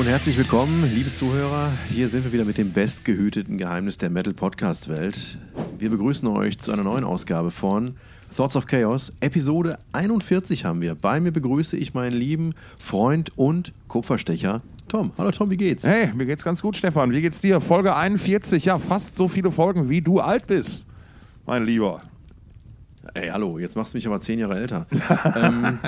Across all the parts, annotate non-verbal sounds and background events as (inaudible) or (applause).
Hallo und herzlich willkommen, liebe Zuhörer. Hier sind wir wieder mit dem bestgehüteten Geheimnis der Metal Podcast Welt. Wir begrüßen euch zu einer neuen Ausgabe von Thoughts of Chaos. Episode 41 haben wir. Bei mir begrüße ich meinen lieben Freund und Kupferstecher Tom. Hallo Tom, wie geht's? Hey, mir geht's ganz gut, Stefan. Wie geht's dir? Folge 41, ja, fast so viele Folgen, wie du alt bist, mein Lieber. Ey, hallo, jetzt machst du mich aber zehn Jahre älter. (laughs) ähm,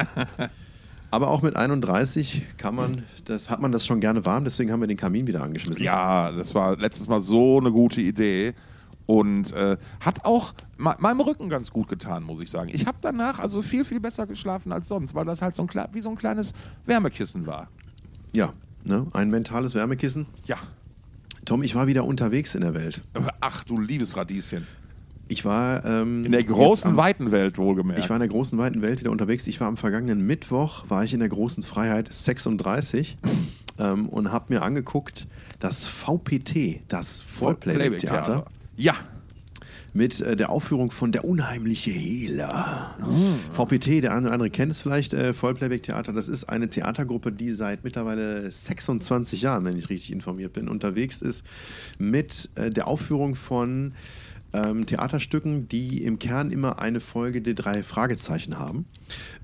aber auch mit 31 kann man, das, hat man das schon gerne warm, deswegen haben wir den Kamin wieder angeschmissen. Ja, das war letztes Mal so eine gute Idee und äh, hat auch meinem Rücken ganz gut getan, muss ich sagen. Ich habe danach also viel, viel besser geschlafen als sonst, weil das halt so ein, wie so ein kleines Wärmekissen war. Ja, ne? ein mentales Wärmekissen. Ja. Tom, ich war wieder unterwegs in der Welt. Ach du liebes Radieschen. Ich war ähm, in der großen am, weiten Welt wohlgemerkt. Ich war in der großen weiten Welt wieder unterwegs. Ich war am vergangenen Mittwoch war ich in der großen Freiheit 36 (laughs) ähm, und habe mir angeguckt das VPT, das Vollplayback-Theater. Ja. Mit äh, der Aufführung von Der unheimliche Hehler. Mm. VPT, der eine oder andere kennt es vielleicht, äh, Vollplayback-Theater. Das ist eine Theatergruppe, die seit mittlerweile 26 Jahren, wenn ich richtig informiert bin, unterwegs ist mit äh, der Aufführung von ähm, Theaterstücken, die im Kern immer eine Folge der drei Fragezeichen haben,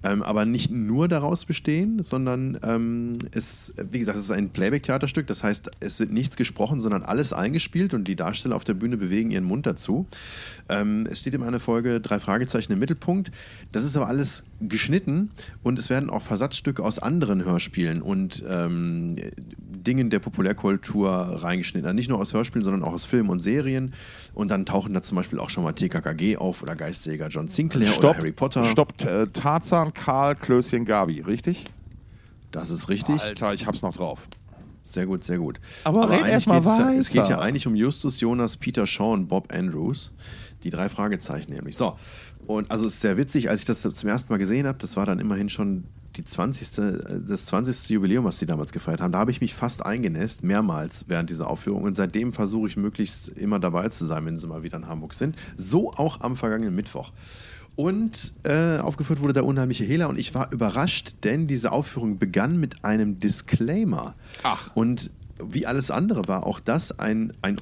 ähm, aber nicht nur daraus bestehen, sondern ähm, es, wie gesagt, es ist ein Playback-Theaterstück, das heißt, es wird nichts gesprochen, sondern alles eingespielt und die Darsteller auf der Bühne bewegen ihren Mund dazu. Ähm, es steht immer eine Folge drei Fragezeichen im Mittelpunkt. Das ist aber alles geschnitten und es werden auch Versatzstücke aus anderen Hörspielen und ähm, Dingen der Populärkultur reingeschnitten. Also nicht nur aus Hörspielen, sondern auch aus Filmen und Serien. Und dann tauchen da zum Beispiel auch schon mal TKKG auf oder Geistjäger John Sinclair Stopp, oder Harry Potter. Stopp, äh, Tarzan, Karl, Klößchen, Gabi, richtig? Das ist richtig. Alter, ich hab's noch drauf. Sehr gut, sehr gut. Aber, Aber red erstmal weiter. Es geht ja eigentlich um Justus, Jonas, Peter Shaw und Bob Andrews. Die drei Fragezeichen nämlich. So, und also es ist sehr witzig, als ich das zum ersten Mal gesehen habe, das war dann immerhin schon die 20. das 20. Jubiläum, was sie damals gefeiert haben, da habe ich mich fast eingenässt, mehrmals während dieser Aufführung. Und seitdem versuche ich möglichst immer dabei zu sein, wenn sie mal wieder in Hamburg sind. So auch am vergangenen Mittwoch. Und äh, aufgeführt wurde der unheimliche Hehler und ich war überrascht, denn diese Aufführung begann mit einem Disclaimer. Ach. Und wie alles andere war auch das ein, ein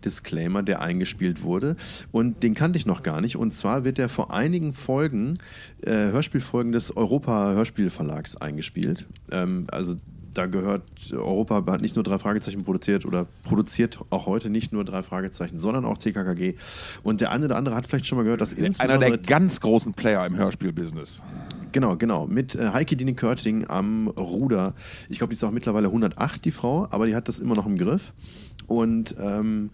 Original-Disclaimer, der eingespielt wurde. Und den kannte ich noch gar nicht. Und zwar wird der vor einigen Folgen, äh, Hörspielfolgen des Europa-Hörspielverlags eingespielt. Ähm, also da gehört, Europa hat nicht nur drei Fragezeichen produziert oder produziert auch heute nicht nur drei Fragezeichen, sondern auch TKKG. Und der eine oder andere hat vielleicht schon mal gehört, dass insbesondere... Einer der ganz großen Player im Hörspielbusiness. Genau, genau. Mit äh, Heike Dine Körting am Ruder. Ich glaube, die ist auch mittlerweile 108, die Frau, aber die hat das immer noch im Griff. Und ähm,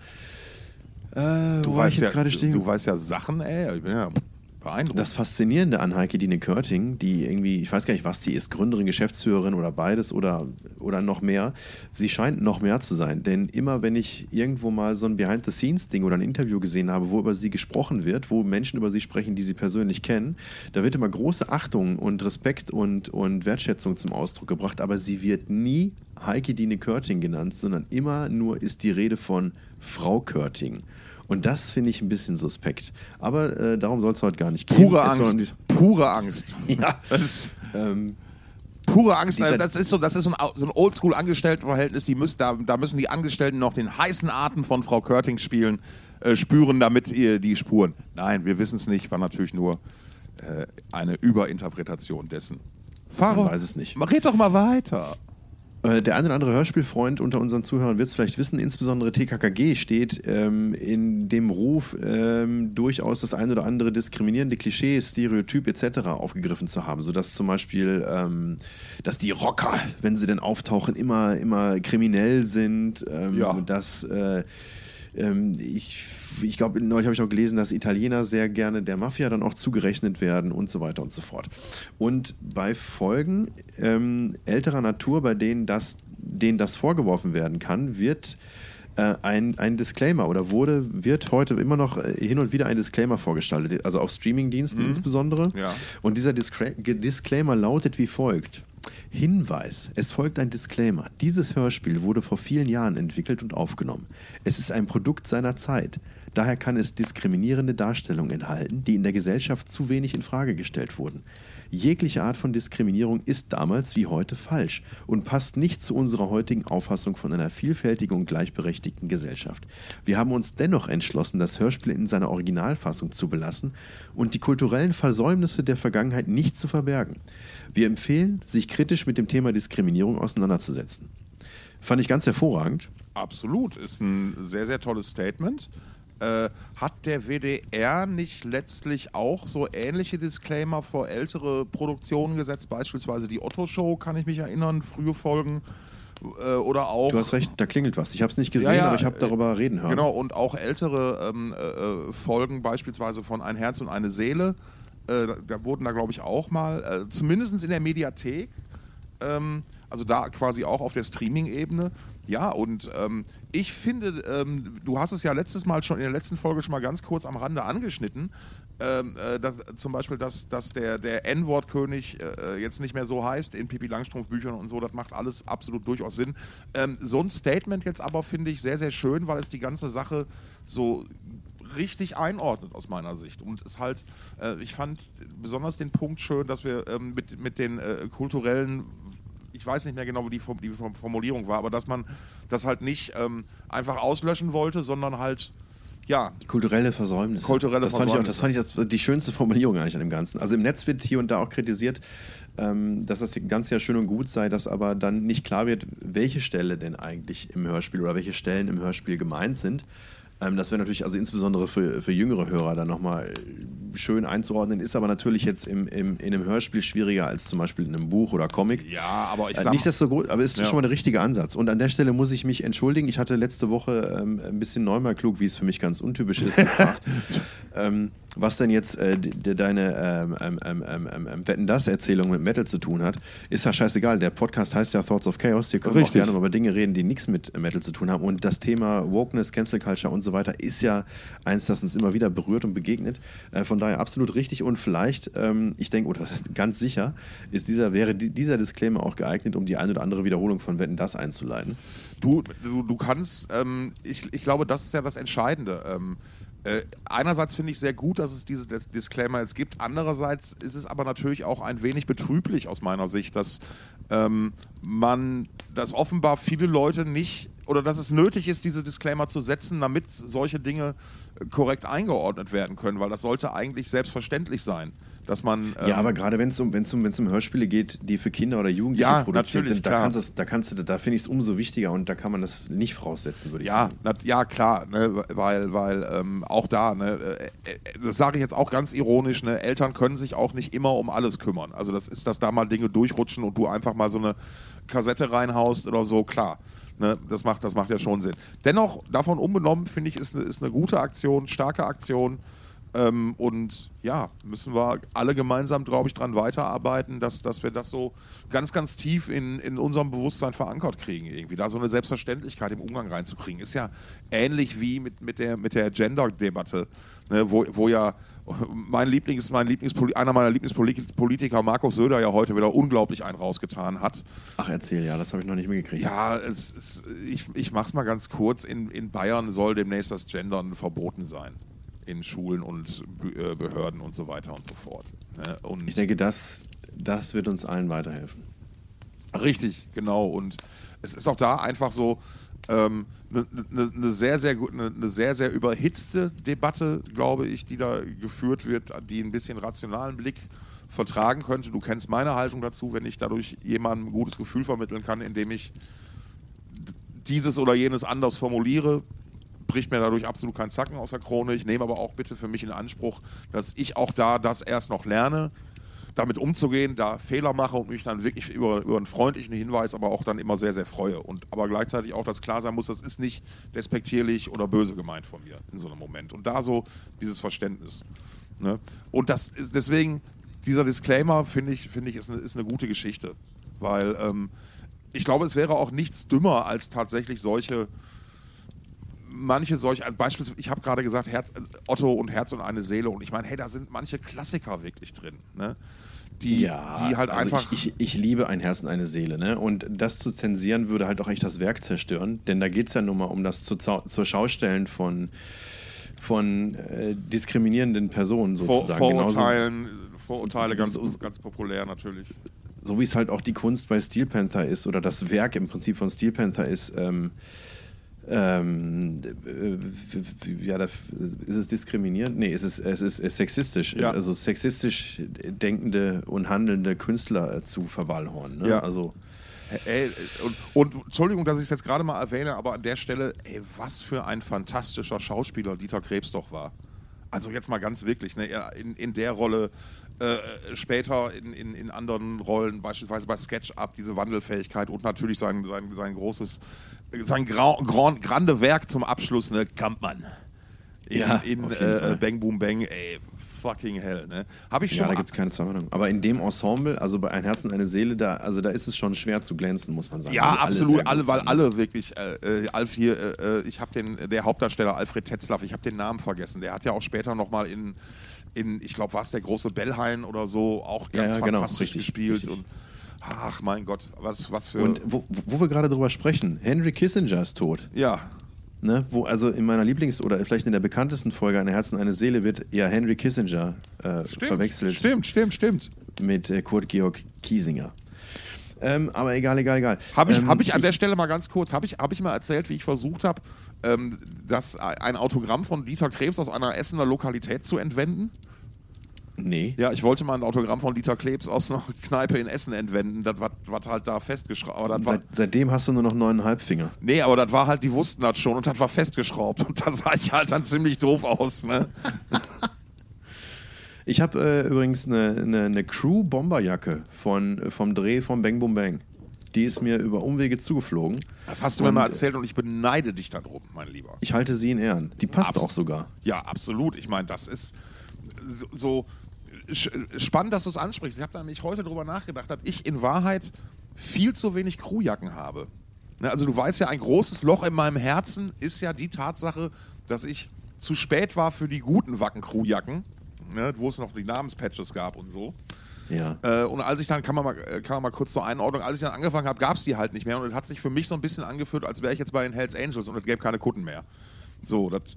äh, du, weißt ja, du weißt ja Sachen, ey. Ich bin ja beeindruckend. Das Faszinierende an Heike Dine Körting, die irgendwie, ich weiß gar nicht, was die ist, Gründerin, Geschäftsführerin oder beides oder, oder noch mehr, sie scheint noch mehr zu sein. Denn immer wenn ich irgendwo mal so ein Behind-the-Scenes-Ding oder ein Interview gesehen habe, wo über sie gesprochen wird, wo Menschen über sie sprechen, die sie persönlich kennen, da wird immer große Achtung und Respekt und, und Wertschätzung zum Ausdruck gebracht, aber sie wird nie Heike Dine Körting genannt, sondern immer nur ist die Rede von Frau Körting. Und das finde ich ein bisschen suspekt. Aber äh, darum soll es heute gar nicht gehen. Pure Angst. Pure Angst. (laughs) ja. Das ist, ähm, pure Angst. Das ist so, das ist so ein, so ein Oldschool-Angestelltenverhältnis. Die müssen, da, da müssen die Angestellten noch den heißen Atem von Frau Körting spielen, äh, spüren, damit ihr die Spuren. Nein, wir wissen es nicht. War natürlich nur äh, eine Überinterpretation dessen. Fahrer, weiß es nicht. Red doch mal weiter. Äh, der eine oder andere Hörspielfreund unter unseren Zuhörern wird es vielleicht wissen, insbesondere TKKG steht ähm, in dem Ruf, ähm, durchaus das eine oder andere diskriminierende Klischee, Stereotyp etc. aufgegriffen zu haben, sodass zum Beispiel, ähm, dass die Rocker, wenn sie denn auftauchen, immer, immer kriminell sind, ähm, ja. dass äh, ähm, ich ich glaube, neulich habe ich auch gelesen, dass Italiener sehr gerne der Mafia dann auch zugerechnet werden und so weiter und so fort. Und bei Folgen ähm, älterer Natur, bei denen das, denen das vorgeworfen werden kann, wird äh, ein, ein Disclaimer oder wurde, wird heute immer noch äh, hin und wieder ein Disclaimer vorgestaltet, also auf Streamingdiensten mhm. insbesondere. Ja. Und dieser Discra Disclaimer lautet wie folgt. Hinweis, es folgt ein Disclaimer. Dieses Hörspiel wurde vor vielen Jahren entwickelt und aufgenommen. Es ist ein Produkt seiner Zeit. Daher kann es diskriminierende Darstellungen enthalten, die in der Gesellschaft zu wenig in Frage gestellt wurden. Jegliche Art von Diskriminierung ist damals wie heute falsch und passt nicht zu unserer heutigen Auffassung von einer vielfältigen und gleichberechtigten Gesellschaft. Wir haben uns dennoch entschlossen, das Hörspiel in seiner Originalfassung zu belassen und die kulturellen Versäumnisse der Vergangenheit nicht zu verbergen. Wir empfehlen, sich kritisch mit dem Thema Diskriminierung auseinanderzusetzen. Fand ich ganz hervorragend. Absolut, ist ein sehr, sehr tolles Statement. Äh, hat der WDR nicht letztlich auch so ähnliche Disclaimer vor ältere Produktionen gesetzt, beispielsweise die Otto-Show, kann ich mich erinnern, frühe Folgen? Äh, oder auch. Du hast recht, da klingelt was. Ich habe es nicht gesehen, ja, ja, aber ich habe darüber reden hören. Genau, und auch ältere ähm, äh, Folgen, beispielsweise von Ein Herz und eine Seele, äh, da wurden da, glaube ich, auch mal, äh, zumindest in der Mediathek, ähm, also da quasi auch auf der Streaming-Ebene. Ja, und ähm, ich finde, ähm, du hast es ja letztes Mal schon in der letzten Folge schon mal ganz kurz am Rande angeschnitten. Ähm, äh, dass, zum Beispiel, dass, dass der, der N-Wort-König äh, jetzt nicht mehr so heißt in Pippi Langstrumpf-Büchern und so, das macht alles absolut durchaus Sinn. Ähm, so ein Statement jetzt aber finde ich sehr, sehr schön, weil es die ganze Sache so richtig einordnet aus meiner Sicht. Und es halt, äh, ich fand besonders den Punkt schön, dass wir ähm, mit, mit den äh, kulturellen ich weiß nicht mehr genau, wie die, die, Formulierung war, aber dass man das halt nicht ähm, einfach auslöschen wollte, sondern halt ja. Kulturelle Versäumnisse. Kulturelle das Versäumnisse. Fand ich auch, das fand ich das, die schönste Formulierung eigentlich an dem Ganzen. Also im Netz wird hier und da auch kritisiert, ähm, dass das ganz ja schön und gut sei, dass aber dann nicht klar wird, welche Stelle denn eigentlich im Hörspiel oder welche Stellen im Hörspiel gemeint sind. Ähm, das wäre natürlich also insbesondere für, für jüngere Hörer dann nochmal schön einzuordnen, ist aber natürlich jetzt im, im, in einem Hörspiel schwieriger als zum Beispiel in einem Buch oder Comic. Ja, aber ich äh, sag äh, Nichtsdestotrotz, aber es ist ja. schon mal der richtige Ansatz. Und an der Stelle muss ich mich entschuldigen. Ich hatte letzte Woche ähm, ein bisschen neunmal klug, wie es für mich ganz untypisch ist, (laughs) gefragt. Ähm, was denn jetzt äh, de, deine ähm ähm, ähm, ähm, ähm, Wetten das Erzählung mit Metal zu tun hat, ist ja scheißegal. Der Podcast heißt ja Thoughts of Chaos. Hier können wir auch gerne über Dinge reden, die nichts mit Metal zu tun haben. Und das Thema Wokeness, Cancel Culture und so weiter ist ja eins, das uns immer wieder berührt und begegnet. Äh, von daher absolut richtig. Und vielleicht, ich denke, oder (laughs) ganz sicher, ist dieser, wäre dieser Disclaimer auch geeignet, um die ein oder andere Wiederholung von Wetten das einzuleiten. Du, du, du kannst, ich, ich glaube, das ist ja das Entscheidende. Äh, einerseits finde ich sehr gut, dass es diese Disclaimer jetzt gibt. Andererseits ist es aber natürlich auch ein wenig betrüblich aus meiner Sicht, dass ähm, man, dass offenbar viele Leute nicht oder dass es nötig ist, diese Disclaimer zu setzen, damit solche Dinge äh, korrekt eingeordnet werden können, weil das sollte eigentlich selbstverständlich sein dass man. Ähm ja, aber gerade wenn es um, wenn's um, wenn's um Hörspiele geht, die für Kinder oder Jugendliche ja, produziert sind, da, kannst da, kannst du, da finde ich es umso wichtiger und da kann man das nicht voraussetzen, würde ich ja, sagen. Na, ja, klar, ne, weil, weil ähm, auch da, ne, äh, äh, das sage ich jetzt auch ganz ironisch, ne, Eltern können sich auch nicht immer um alles kümmern. Also das ist, dass da mal Dinge durchrutschen und du einfach mal so eine Kassette reinhaust oder so, klar. Ne, das, macht, das macht ja schon Sinn. Dennoch, davon unbenommen, finde ich, ist eine, ist eine gute Aktion, starke Aktion. Ähm, und ja, müssen wir alle gemeinsam, glaube ich, daran weiterarbeiten, dass, dass wir das so ganz, ganz tief in, in unserem Bewusstsein verankert kriegen. Irgendwie da so eine Selbstverständlichkeit im Umgang reinzukriegen. Ist ja ähnlich wie mit, mit der, mit der Gender-Debatte, ne, wo, wo ja mein Lieblings, mein Lieblingspoli einer meiner Lieblingspolitiker, Markus Söder, ja heute wieder unglaublich einen rausgetan hat. Ach, erzähl, ja, das habe ich noch nicht mitgekriegt. Ja, es, es, ich, ich mache es mal ganz kurz. In, in Bayern soll demnächst das Gendern verboten sein in Schulen und äh, Behörden und so weiter und so fort. Ne? Und ich denke, das, das wird uns allen weiterhelfen. Richtig, genau. Und es ist auch da einfach so eine ähm, ne, ne, ne sehr, sehr, ne, ne sehr, sehr überhitzte Debatte, glaube ich, die da geführt wird, die ein bisschen rationalen Blick vertragen könnte. Du kennst meine Haltung dazu, wenn ich dadurch jemandem ein gutes Gefühl vermitteln kann, indem ich dieses oder jenes anders formuliere, bricht mir dadurch absolut kein Zacken aus der Krone. Ich nehme aber auch bitte für mich in Anspruch, dass ich auch da das erst noch lerne, damit umzugehen, da Fehler mache und mich dann wirklich über, über einen freundlichen Hinweis aber auch dann immer sehr, sehr freue. Und aber gleichzeitig auch, dass klar sein muss, das ist nicht despektierlich oder böse gemeint von mir in so einem Moment. Und da so dieses Verständnis. Ne? Und das ist deswegen, dieser Disclaimer, finde ich, find ich ist, eine, ist eine gute Geschichte. Weil ähm, ich glaube, es wäre auch nichts dümmer als tatsächlich solche manche solche, also beispielsweise, ich habe gerade gesagt, Herz, Otto und Herz und eine Seele und ich meine, hey, da sind manche Klassiker wirklich drin. Ne? Die, ja, die halt also einfach. Ich, ich, ich, liebe ein Herz und eine Seele, ne? Und das zu zensieren würde halt auch echt das Werk zerstören, denn da geht es ja nun mal um das zu, zur Schaustellen von von äh, diskriminierenden Personen sozusagen. Vor, Vorurteilen, Vorurteile so, ganz, ganz populär natürlich. So wie es halt auch die Kunst bei Steel Panther ist oder das Werk im Prinzip von Steel Panther ist. Ähm, ähm, äh, ja, ist es diskriminierend? Nee, es ist, es ist, sexistisch. Ja. also sexistisch denkende und handelnde Künstler zu verwahrloren. Ne? Ja. Also, Ey, und, und, Entschuldigung, dass ich es jetzt gerade mal erwähne, aber an der Stelle, ey, was für ein fantastischer Schauspieler Dieter Krebs doch war. Also jetzt mal ganz wirklich, ne, in, in der Rolle, äh, später in, in, in anderen Rollen, beispielsweise bei SketchUp, diese Wandelfähigkeit und natürlich sein, sein, sein großes sein Gra Grand, grande Werk zum Abschluss, ne, Kampmann. In, ja, in äh, Bang Boom Bang, ey, fucking hell, ne? Hab ich schon. Ja, da gibt es keine zwei Meinungen. Aber in dem Ensemble, also bei Ein Herz und eine Seele, da, also da ist es schon schwer zu glänzen, muss man sagen. Ja, alle absolut, alle, weil alle wirklich, äh, äh Alf hier, äh, äh, ich habe den, der Hauptdarsteller Alfred Tetzlaff, ich habe den Namen vergessen. Der hat ja auch später nochmal in, in, ich glaube, war es der große Bellhain oder so, auch ganz ja, ja, genau, fantastisch richtig, gespielt richtig. und Ach mein Gott, was, was für. Und wo, wo wir gerade drüber sprechen, Henry Kissinger ist tot. Ja. Ne, wo also in meiner Lieblings- oder vielleicht in der bekanntesten Folge Eine Herzen, eine Seele wird ja Henry Kissinger äh, stimmt, verwechselt. Stimmt, stimmt, stimmt. Mit äh, Kurt Georg Kiesinger. Ähm, aber egal, egal, egal. Habe ich, ähm, hab ich an der Stelle mal ganz kurz, habe ich, hab ich mal erzählt, wie ich versucht habe, ähm, ein Autogramm von Dieter Krebs aus einer Essener Lokalität zu entwenden? Nee. Ja, ich wollte mal ein Autogramm von Dieter Klebs aus einer Kneipe in Essen entwenden. Das war, war halt da festgeschraubt. Seit, seitdem hast du nur noch neuneinhalb Finger. Nee, aber das war halt, die wussten das schon und das war festgeschraubt. Und da sah ich halt dann ziemlich doof aus, ne? (laughs) ich habe äh, übrigens eine, eine, eine Crew-Bomberjacke von, vom Dreh von Bang Boom Bang. Die ist mir über Umwege zugeflogen. Das hast du und, mir mal erzählt und ich beneide dich darum, mein Lieber. Ich halte sie in Ehren. Die passt Abs auch sogar. Ja, absolut. Ich meine, das ist so, so spannend, dass du es ansprichst. Ich habe nämlich heute darüber nachgedacht, dass ich in Wahrheit viel zu wenig Crewjacken habe. Ne, also du weißt ja, ein großes Loch in meinem Herzen ist ja die Tatsache, dass ich zu spät war für die guten Wacken-Crewjacken, ne, wo es noch die Namenspatches gab und so. Ja. Äh, und als ich dann, kann man, mal, äh, kann man mal kurz zur Einordnung, als ich dann angefangen habe, gab es die halt nicht mehr und es hat sich für mich so ein bisschen angefühlt, als wäre ich jetzt bei den Hells Angels und es gäbe keine Kutten mehr. So, das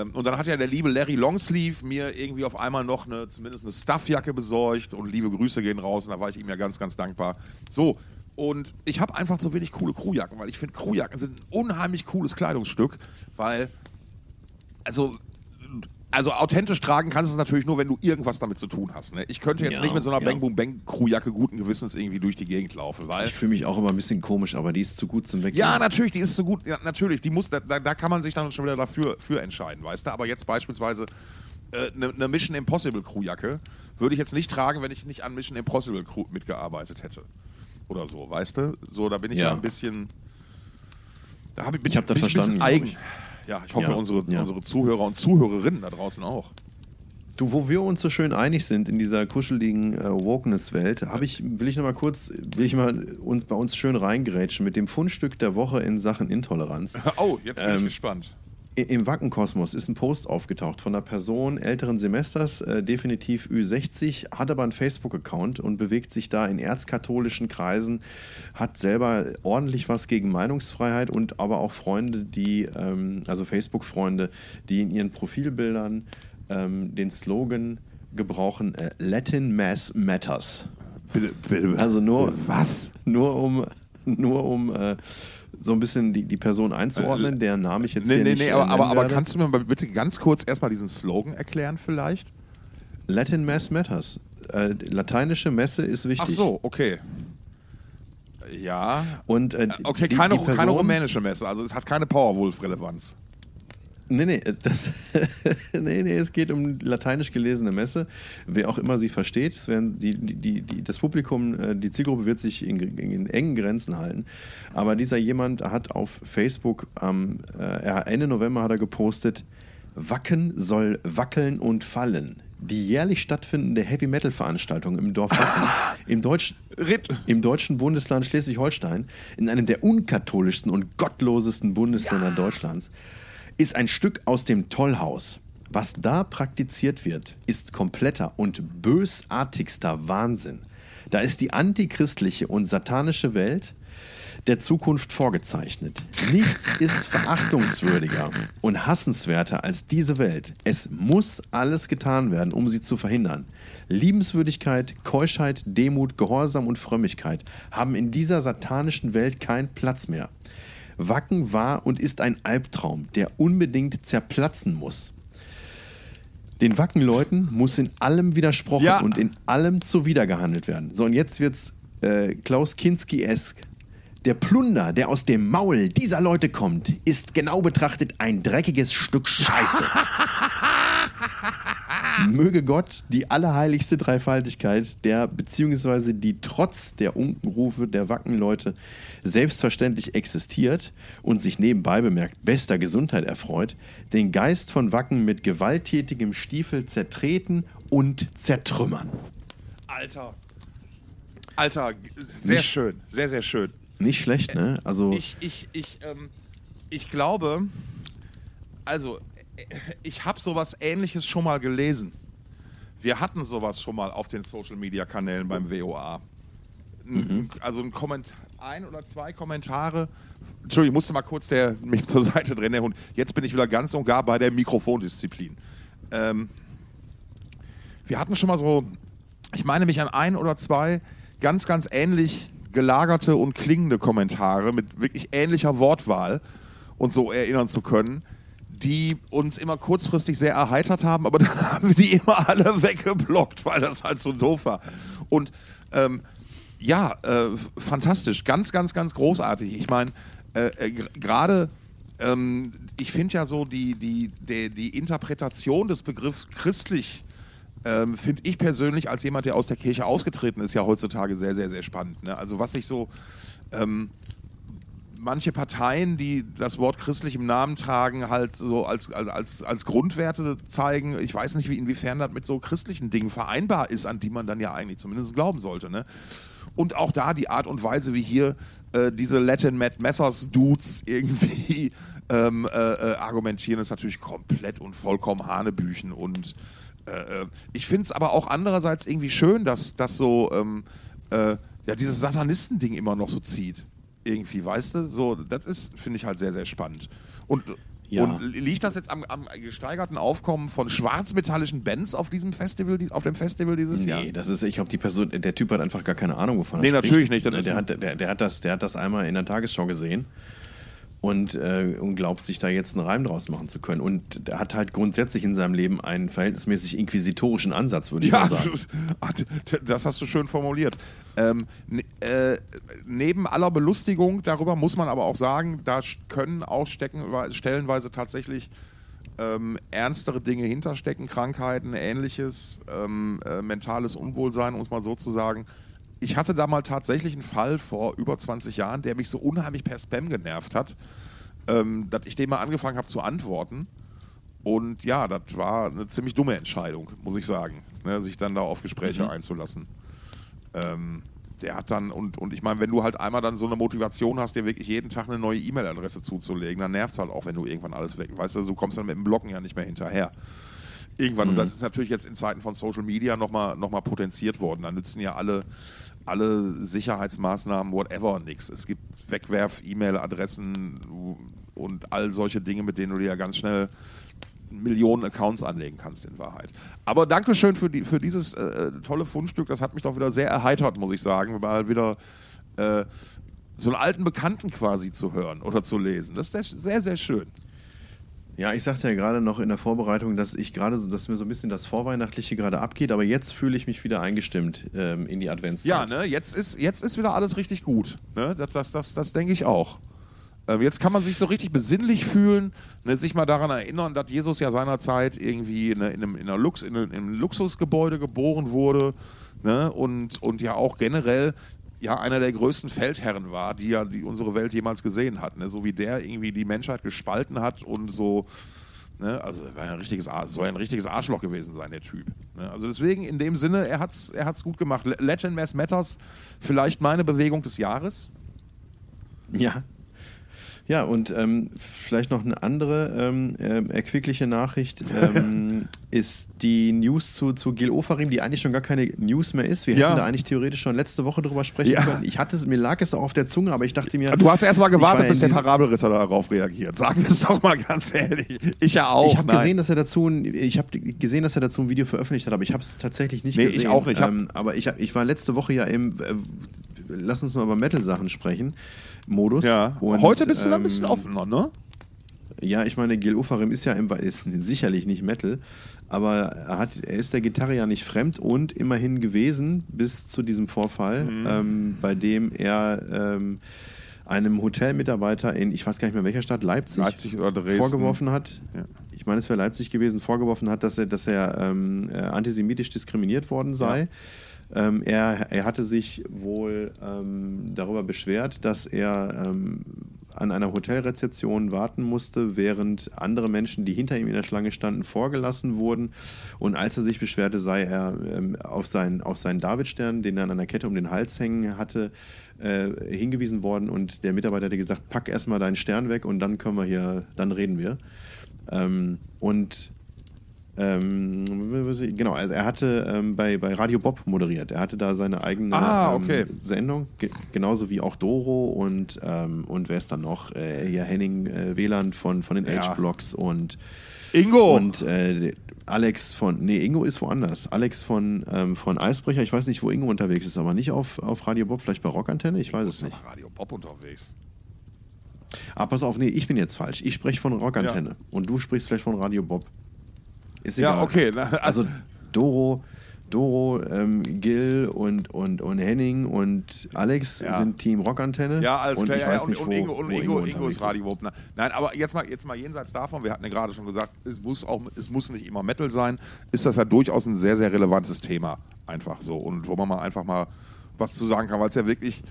und dann hat ja der liebe Larry Longsleeve mir irgendwie auf einmal noch eine, zumindest eine Stuffjacke besorgt und liebe Grüße gehen raus und da war ich ihm ja ganz, ganz dankbar. So, und ich habe einfach zu wenig coole Crewjacken, weil ich finde, Crewjacken sind ein unheimlich cooles Kleidungsstück, weil, also also authentisch tragen kannst du es natürlich nur, wenn du irgendwas damit zu tun hast. Ne? Ich könnte jetzt ja, nicht mit so einer ja. Bang Boom Bang Crewjacke guten Gewissens irgendwie durch die Gegend laufen, weil ich fühle mich auch immer ein bisschen komisch, aber die ist zu gut zum Weggehen. Ja, natürlich, die ist zu gut. Ja, natürlich, die muss, da, da kann man sich dann schon wieder dafür für entscheiden, weißt du. Aber jetzt beispielsweise eine äh, ne Mission Impossible Crewjacke würde ich jetzt nicht tragen, wenn ich nicht an Mission Impossible Crew mitgearbeitet hätte oder so, weißt du. So, da bin ich ja, ein bisschen. Da hab ich, bin ich habe da verstanden. eigen. Ja, ich hoffe, ja, unsere, ja. unsere Zuhörer und Zuhörerinnen da draußen auch. Du, wo wir uns so schön einig sind in dieser kuscheligen äh, Wokeness-Welt, ich, will ich noch mal kurz, will ich mal uns, bei uns schön reingrätschen mit dem Fundstück der Woche in Sachen Intoleranz. (laughs) Oh, jetzt bin ähm, ich gespannt. Im Wackenkosmos ist ein Post aufgetaucht von einer Person älteren Semesters, äh, definitiv Ü60, hat aber einen Facebook-Account und bewegt sich da in erzkatholischen Kreisen, hat selber ordentlich was gegen Meinungsfreiheit und aber auch Freunde, die, ähm, also Facebook-Freunde, die in ihren Profilbildern ähm, den Slogan gebrauchen: äh, Latin Mass Matters. Also nur was? Nur um, nur um äh, so ein bisschen die, die Person einzuordnen, deren Namen ich jetzt nee, hier nee, nicht Nee, aber, aber, aber kannst du mir bitte ganz kurz erstmal diesen Slogan erklären vielleicht? Latin Mass Matters. Äh, lateinische Messe ist wichtig. Ach so, okay. Ja. Und, äh, okay, die, keine, die Person, keine rumänische Messe, also es hat keine Powerwolf-Relevanz. Nee, nee, das, (laughs) nee, nee, es geht um lateinisch gelesene Messe. Wer auch immer sie versteht, es werden die, die, die, das Publikum, äh, die Zielgruppe wird sich in, in, engen Grenzen halten. Aber dieser jemand hat auf Facebook am äh, Ende November hat er gepostet, Wacken soll wackeln und fallen. Die jährlich stattfindende Heavy Metal Veranstaltung im Dorf Wacken, (laughs) im, Deutsch, im deutschen Bundesland Schleswig-Holstein, in einem der unkatholischsten und gottlosesten Bundesländer ja. Deutschlands, ist ein Stück aus dem Tollhaus. Was da praktiziert wird, ist kompletter und bösartigster Wahnsinn. Da ist die antichristliche und satanische Welt, der Zukunft vorgezeichnet. Nichts ist verachtungswürdiger und hassenswerter als diese Welt. Es muss alles getan werden, um sie zu verhindern. Liebenswürdigkeit, Keuschheit, Demut, Gehorsam und Frömmigkeit haben in dieser satanischen Welt keinen Platz mehr. Wacken war und ist ein Albtraum, der unbedingt zerplatzen muss. Den Wackenleuten muss in allem widersprochen Ja. und in allem zuwidergehandelt werden. So, und jetzt wird's äh, Klaus Kinski-esk. Der Plunder, der aus dem Maul dieser Leute kommt, ist genau betrachtet ein dreckiges Stück Scheiße. (laughs) Möge Gott die allerheiligste Dreifaltigkeit, der beziehungsweise die trotz der Unkenrufe der Wackenleute selbstverständlich existiert und sich nebenbei bemerkt bester Gesundheit erfreut, den Geist von Wacken mit gewalttätigem Stiefel zertreten und zertrümmern. Alter. Alter, sehr Nicht- schön. Sehr, sehr schön. Nicht schlecht, ne? Also Ich, ich, ich, ähm, ich glaube, also, ich habe sowas ähnliches schon mal gelesen. Wir hatten sowas schon mal auf den Social Media Kanälen beim WOA. N- Also ein Kommentar, ein oder zwei Kommentare. Entschuldigung, ich musste mal kurz der, mich zur Seite drehen, der Hund. Jetzt bin ich wieder ganz und gar bei der Mikrofondisziplin. Ähm, wir hatten schon mal so, ich meine mich an ein oder zwei ganz, ganz ähnlich gelagerte und klingende Kommentare mit wirklich ähnlicher Wortwahl und so erinnern zu können, die uns immer kurzfristig sehr erheitert haben, aber (laughs) dann haben wir die immer alle weggeblockt, weil das halt so doof war. Und ähm, ja, äh, fantastisch, ganz, ganz, ganz großartig. Ich meine, äh, äh, gerade, ähm, ich finde ja so die, die, die, die Interpretation des Begriffs christlich ähm, finde ich persönlich als jemand, der aus der Kirche ausgetreten ist, ja heutzutage sehr, sehr, sehr spannend. Ne? Also was sich so ähm, manche Parteien, die das Wort christlich im Namen tragen, halt so als, als- als, Grundwerte zeigen. Ich weiß nicht, wie, inwiefern das mit so christlichen Dingen vereinbar ist, an die man dann ja eigentlich zumindest glauben sollte. Ne? Und auch da die Art und Weise, wie hier äh, diese Latin Matt Messers Dudes irgendwie (laughs) ähm, äh, äh, argumentieren, ist natürlich komplett und vollkommen Hanebüchen. Und äh, äh, ich finde es aber auch andererseits irgendwie schön, dass, dass so ähm, äh, ja, dieses Satanisten-Ding immer noch so zieht. Irgendwie, weißt du? So, das ist, finde ich halt sehr, sehr spannend. Und, Ja. und liegt das jetzt am, am gesteigerten Aufkommen von schwarzmetallischen Bands auf diesem Festival, auf dem Festival dieses Jahr? Nee, das ist, ich glaube, die Person, der Typ hat einfach gar keine Ahnung, wovon er Nee, spricht. natürlich nicht, das Der, der, hat, der, der, hat das, der hat das einmal in der Tagesschau gesehen und, äh, und glaubt, sich da jetzt einen Reim draus machen zu können. Und der hat halt grundsätzlich in seinem Leben einen verhältnismäßig inquisitorischen Ansatz, würde ich Ja, mal sagen. (laughs) das- das hast du schön formuliert. Ähm, ne, äh, neben aller Belustigung darüber muss man aber auch sagen, da können auch stecken, stellenweise tatsächlich ähm, ernstere Dinge hinterstecken, Krankheiten, ähnliches, ähm, äh, mentales Unwohlsein, um es mal so zu sagen. Ich hatte da mal tatsächlich einen Fall vor über 20 Jahren, der mich so unheimlich per Spam genervt hat, ähm, dass ich dem mal angefangen habe zu antworten. Und ja, das war eine ziemlich dumme Entscheidung, muss ich sagen, ne, sich dann da auf Gespräche einzulassen. Ähm, der hat dann, und, und ich meine, wenn du halt einmal dann so eine Motivation hast, dir wirklich jeden Tag eine neue E-Mail-Adresse zuzulegen, dann nervt es halt auch, wenn du irgendwann alles weg. Weißt du, du kommst dann mit dem Blocken ja nicht mehr hinterher. Irgendwann, und das ist natürlich jetzt in Zeiten von Social Media nochmal noch mal potenziert worden. Da nützen ja alle, alle Sicherheitsmaßnahmen, whatever, nichts. Es gibt Wegwerf-E-Mail-Adressen und all solche Dinge, mit denen du dir ja ganz schnell Millionen Accounts anlegen kannst in Wahrheit. Aber Dankeschön für, die, für dieses äh, tolle Fundstück. Das hat mich doch wieder sehr erheitert, muss ich sagen. Mal wieder äh, so einen alten Bekannten quasi zu hören oder zu lesen. Das ist sehr, sehr, schön. Ja, ich sagte ja gerade noch in der Vorbereitung, dass ich gerade, so, dass mir so ein bisschen das Vorweihnachtliche gerade abgeht, aber jetzt fühle ich mich wieder eingestimmt ähm, in die Adventszeit. Ja, ne, jetzt ist, jetzt ist wieder alles richtig gut. Ne? Das, das, das, das denke ich auch. Ähm, jetzt kann man sich so richtig besinnlich fühlen, ne, sich mal daran erinnern, dass Jesus ja seinerzeit irgendwie in, in, einem, in, einer Lux, in, einem, in einem Luxusgebäude geboren wurde ne, und, und ja auch generell ja einer der größten Feldherren war, die ja die unsere Welt jemals gesehen hat. Ne? So wie der irgendwie die Menschheit gespalten hat und so. Ne? Also war ein richtiges, soll ein richtiges Arschloch gewesen sein, der Typ. Ne? Also deswegen in dem Sinne, er hat's, er hat's gut gemacht. Latin Mass Matters, vielleicht meine Bewegung des Jahres. Ja. Ja, und ähm, vielleicht noch eine andere ähm, äh, erquickliche Nachricht ähm, (laughs) ist die News zu, zu Gil Ofarim, die eigentlich schon gar keine News mehr ist. Wir Ja. hätten da eigentlich theoretisch schon letzte Woche drüber sprechen Ja. können. Ich hatte es, mir lag es auch auf der Zunge, aber ich dachte mir. Du hast erst mal Ich war gewartet, bis der Parabelritter darauf reagiert. Sagen wir es doch mal ganz ehrlich. Ich ja auch. Ich habe gesehen, dass er dazu ein, ich habe gesehen, dass er dazu ein Video veröffentlicht hat, aber ich habe es tatsächlich nicht Nee, ich gesehen. auch nicht. Ich Ähm, aber ich, ich war letzte Woche ja im äh, Lass uns mal über Metal-Sachen sprechen. Modus. ja. Und, Heute bist du da ein ähm, bisschen offener, ne? Ja, ich meine, Gil Ofarim ist ja im, ist sicherlich nicht Metal, aber er, hat, er ist der Gitarre ja nicht fremd und immerhin gewesen bis zu diesem Vorfall, Mhm. ähm, bei dem er ähm, einem Hotelmitarbeiter in, ich weiß gar nicht mehr welcher Stadt, Leipzig, Leipzig oder Dresden. vorgeworfen hat. Ja. Ich meine, es wäre Leipzig gewesen, vorgeworfen hat, dass er, dass er ähm, äh, antisemitisch diskriminiert worden sei. Ähm, er, er hatte sich wohl ähm, darüber beschwert, dass er ähm, an einer Hotelrezeption warten musste, während andere Menschen, die hinter ihm in der Schlange standen, vorgelassen wurden. Und als er sich beschwerte, sei er ähm, auf, seinen, auf seinen Davidstern, den er an einer Kette um den Hals hängen hatte, äh, hingewiesen worden. Und der Mitarbeiter hatte gesagt, pack erstmal deinen Stern weg und dann können wir hier, dann reden wir. Ähm, und ähm, genau, also er hatte ähm, bei, bei Radio Bob moderiert. Er hatte da seine eigene Ah, okay. ähm, Sendung, ge genauso wie auch Doro und, ähm, und wer ist dann noch? Äh, hier Henning äh, Wieland von, von den Ja. H-Blocks und, Ingo! und äh, Alex von, nee, Ingo ist woanders. Alex von, ähm, von Eisbrecher, ich weiß nicht, wo Ingo unterwegs ist, aber nicht auf, auf Radio Bob, vielleicht bei Rockantenne, ich weiß es nicht. Radio Pop unterwegs. Ah, pass auf, nee, ich bin jetzt falsch. Ich spreche von Rockantenne und du sprichst vielleicht von Radio Bob. Ist egal. Ja, okay. Also (laughs) Doro, Doro, ähm, Gil und, und, und Henning und Alex Ja. sind Team Rockantenne. Ja, alles und klar. ich ja, weiß ja, nicht, und, wo, und Ingo, und wo Ingo, Ingo unterwegs ist Radio Bob. Na, Nein, aber jetzt mal, jetzt mal jenseits davon, wir hatten ja gerade schon gesagt, es muss, auch, es muss nicht immer Metal sein, ist das ja durchaus ein sehr, sehr relevantes Thema. Einfach so. Und wo man mal einfach mal was zu sagen kann, weil es ja wirklich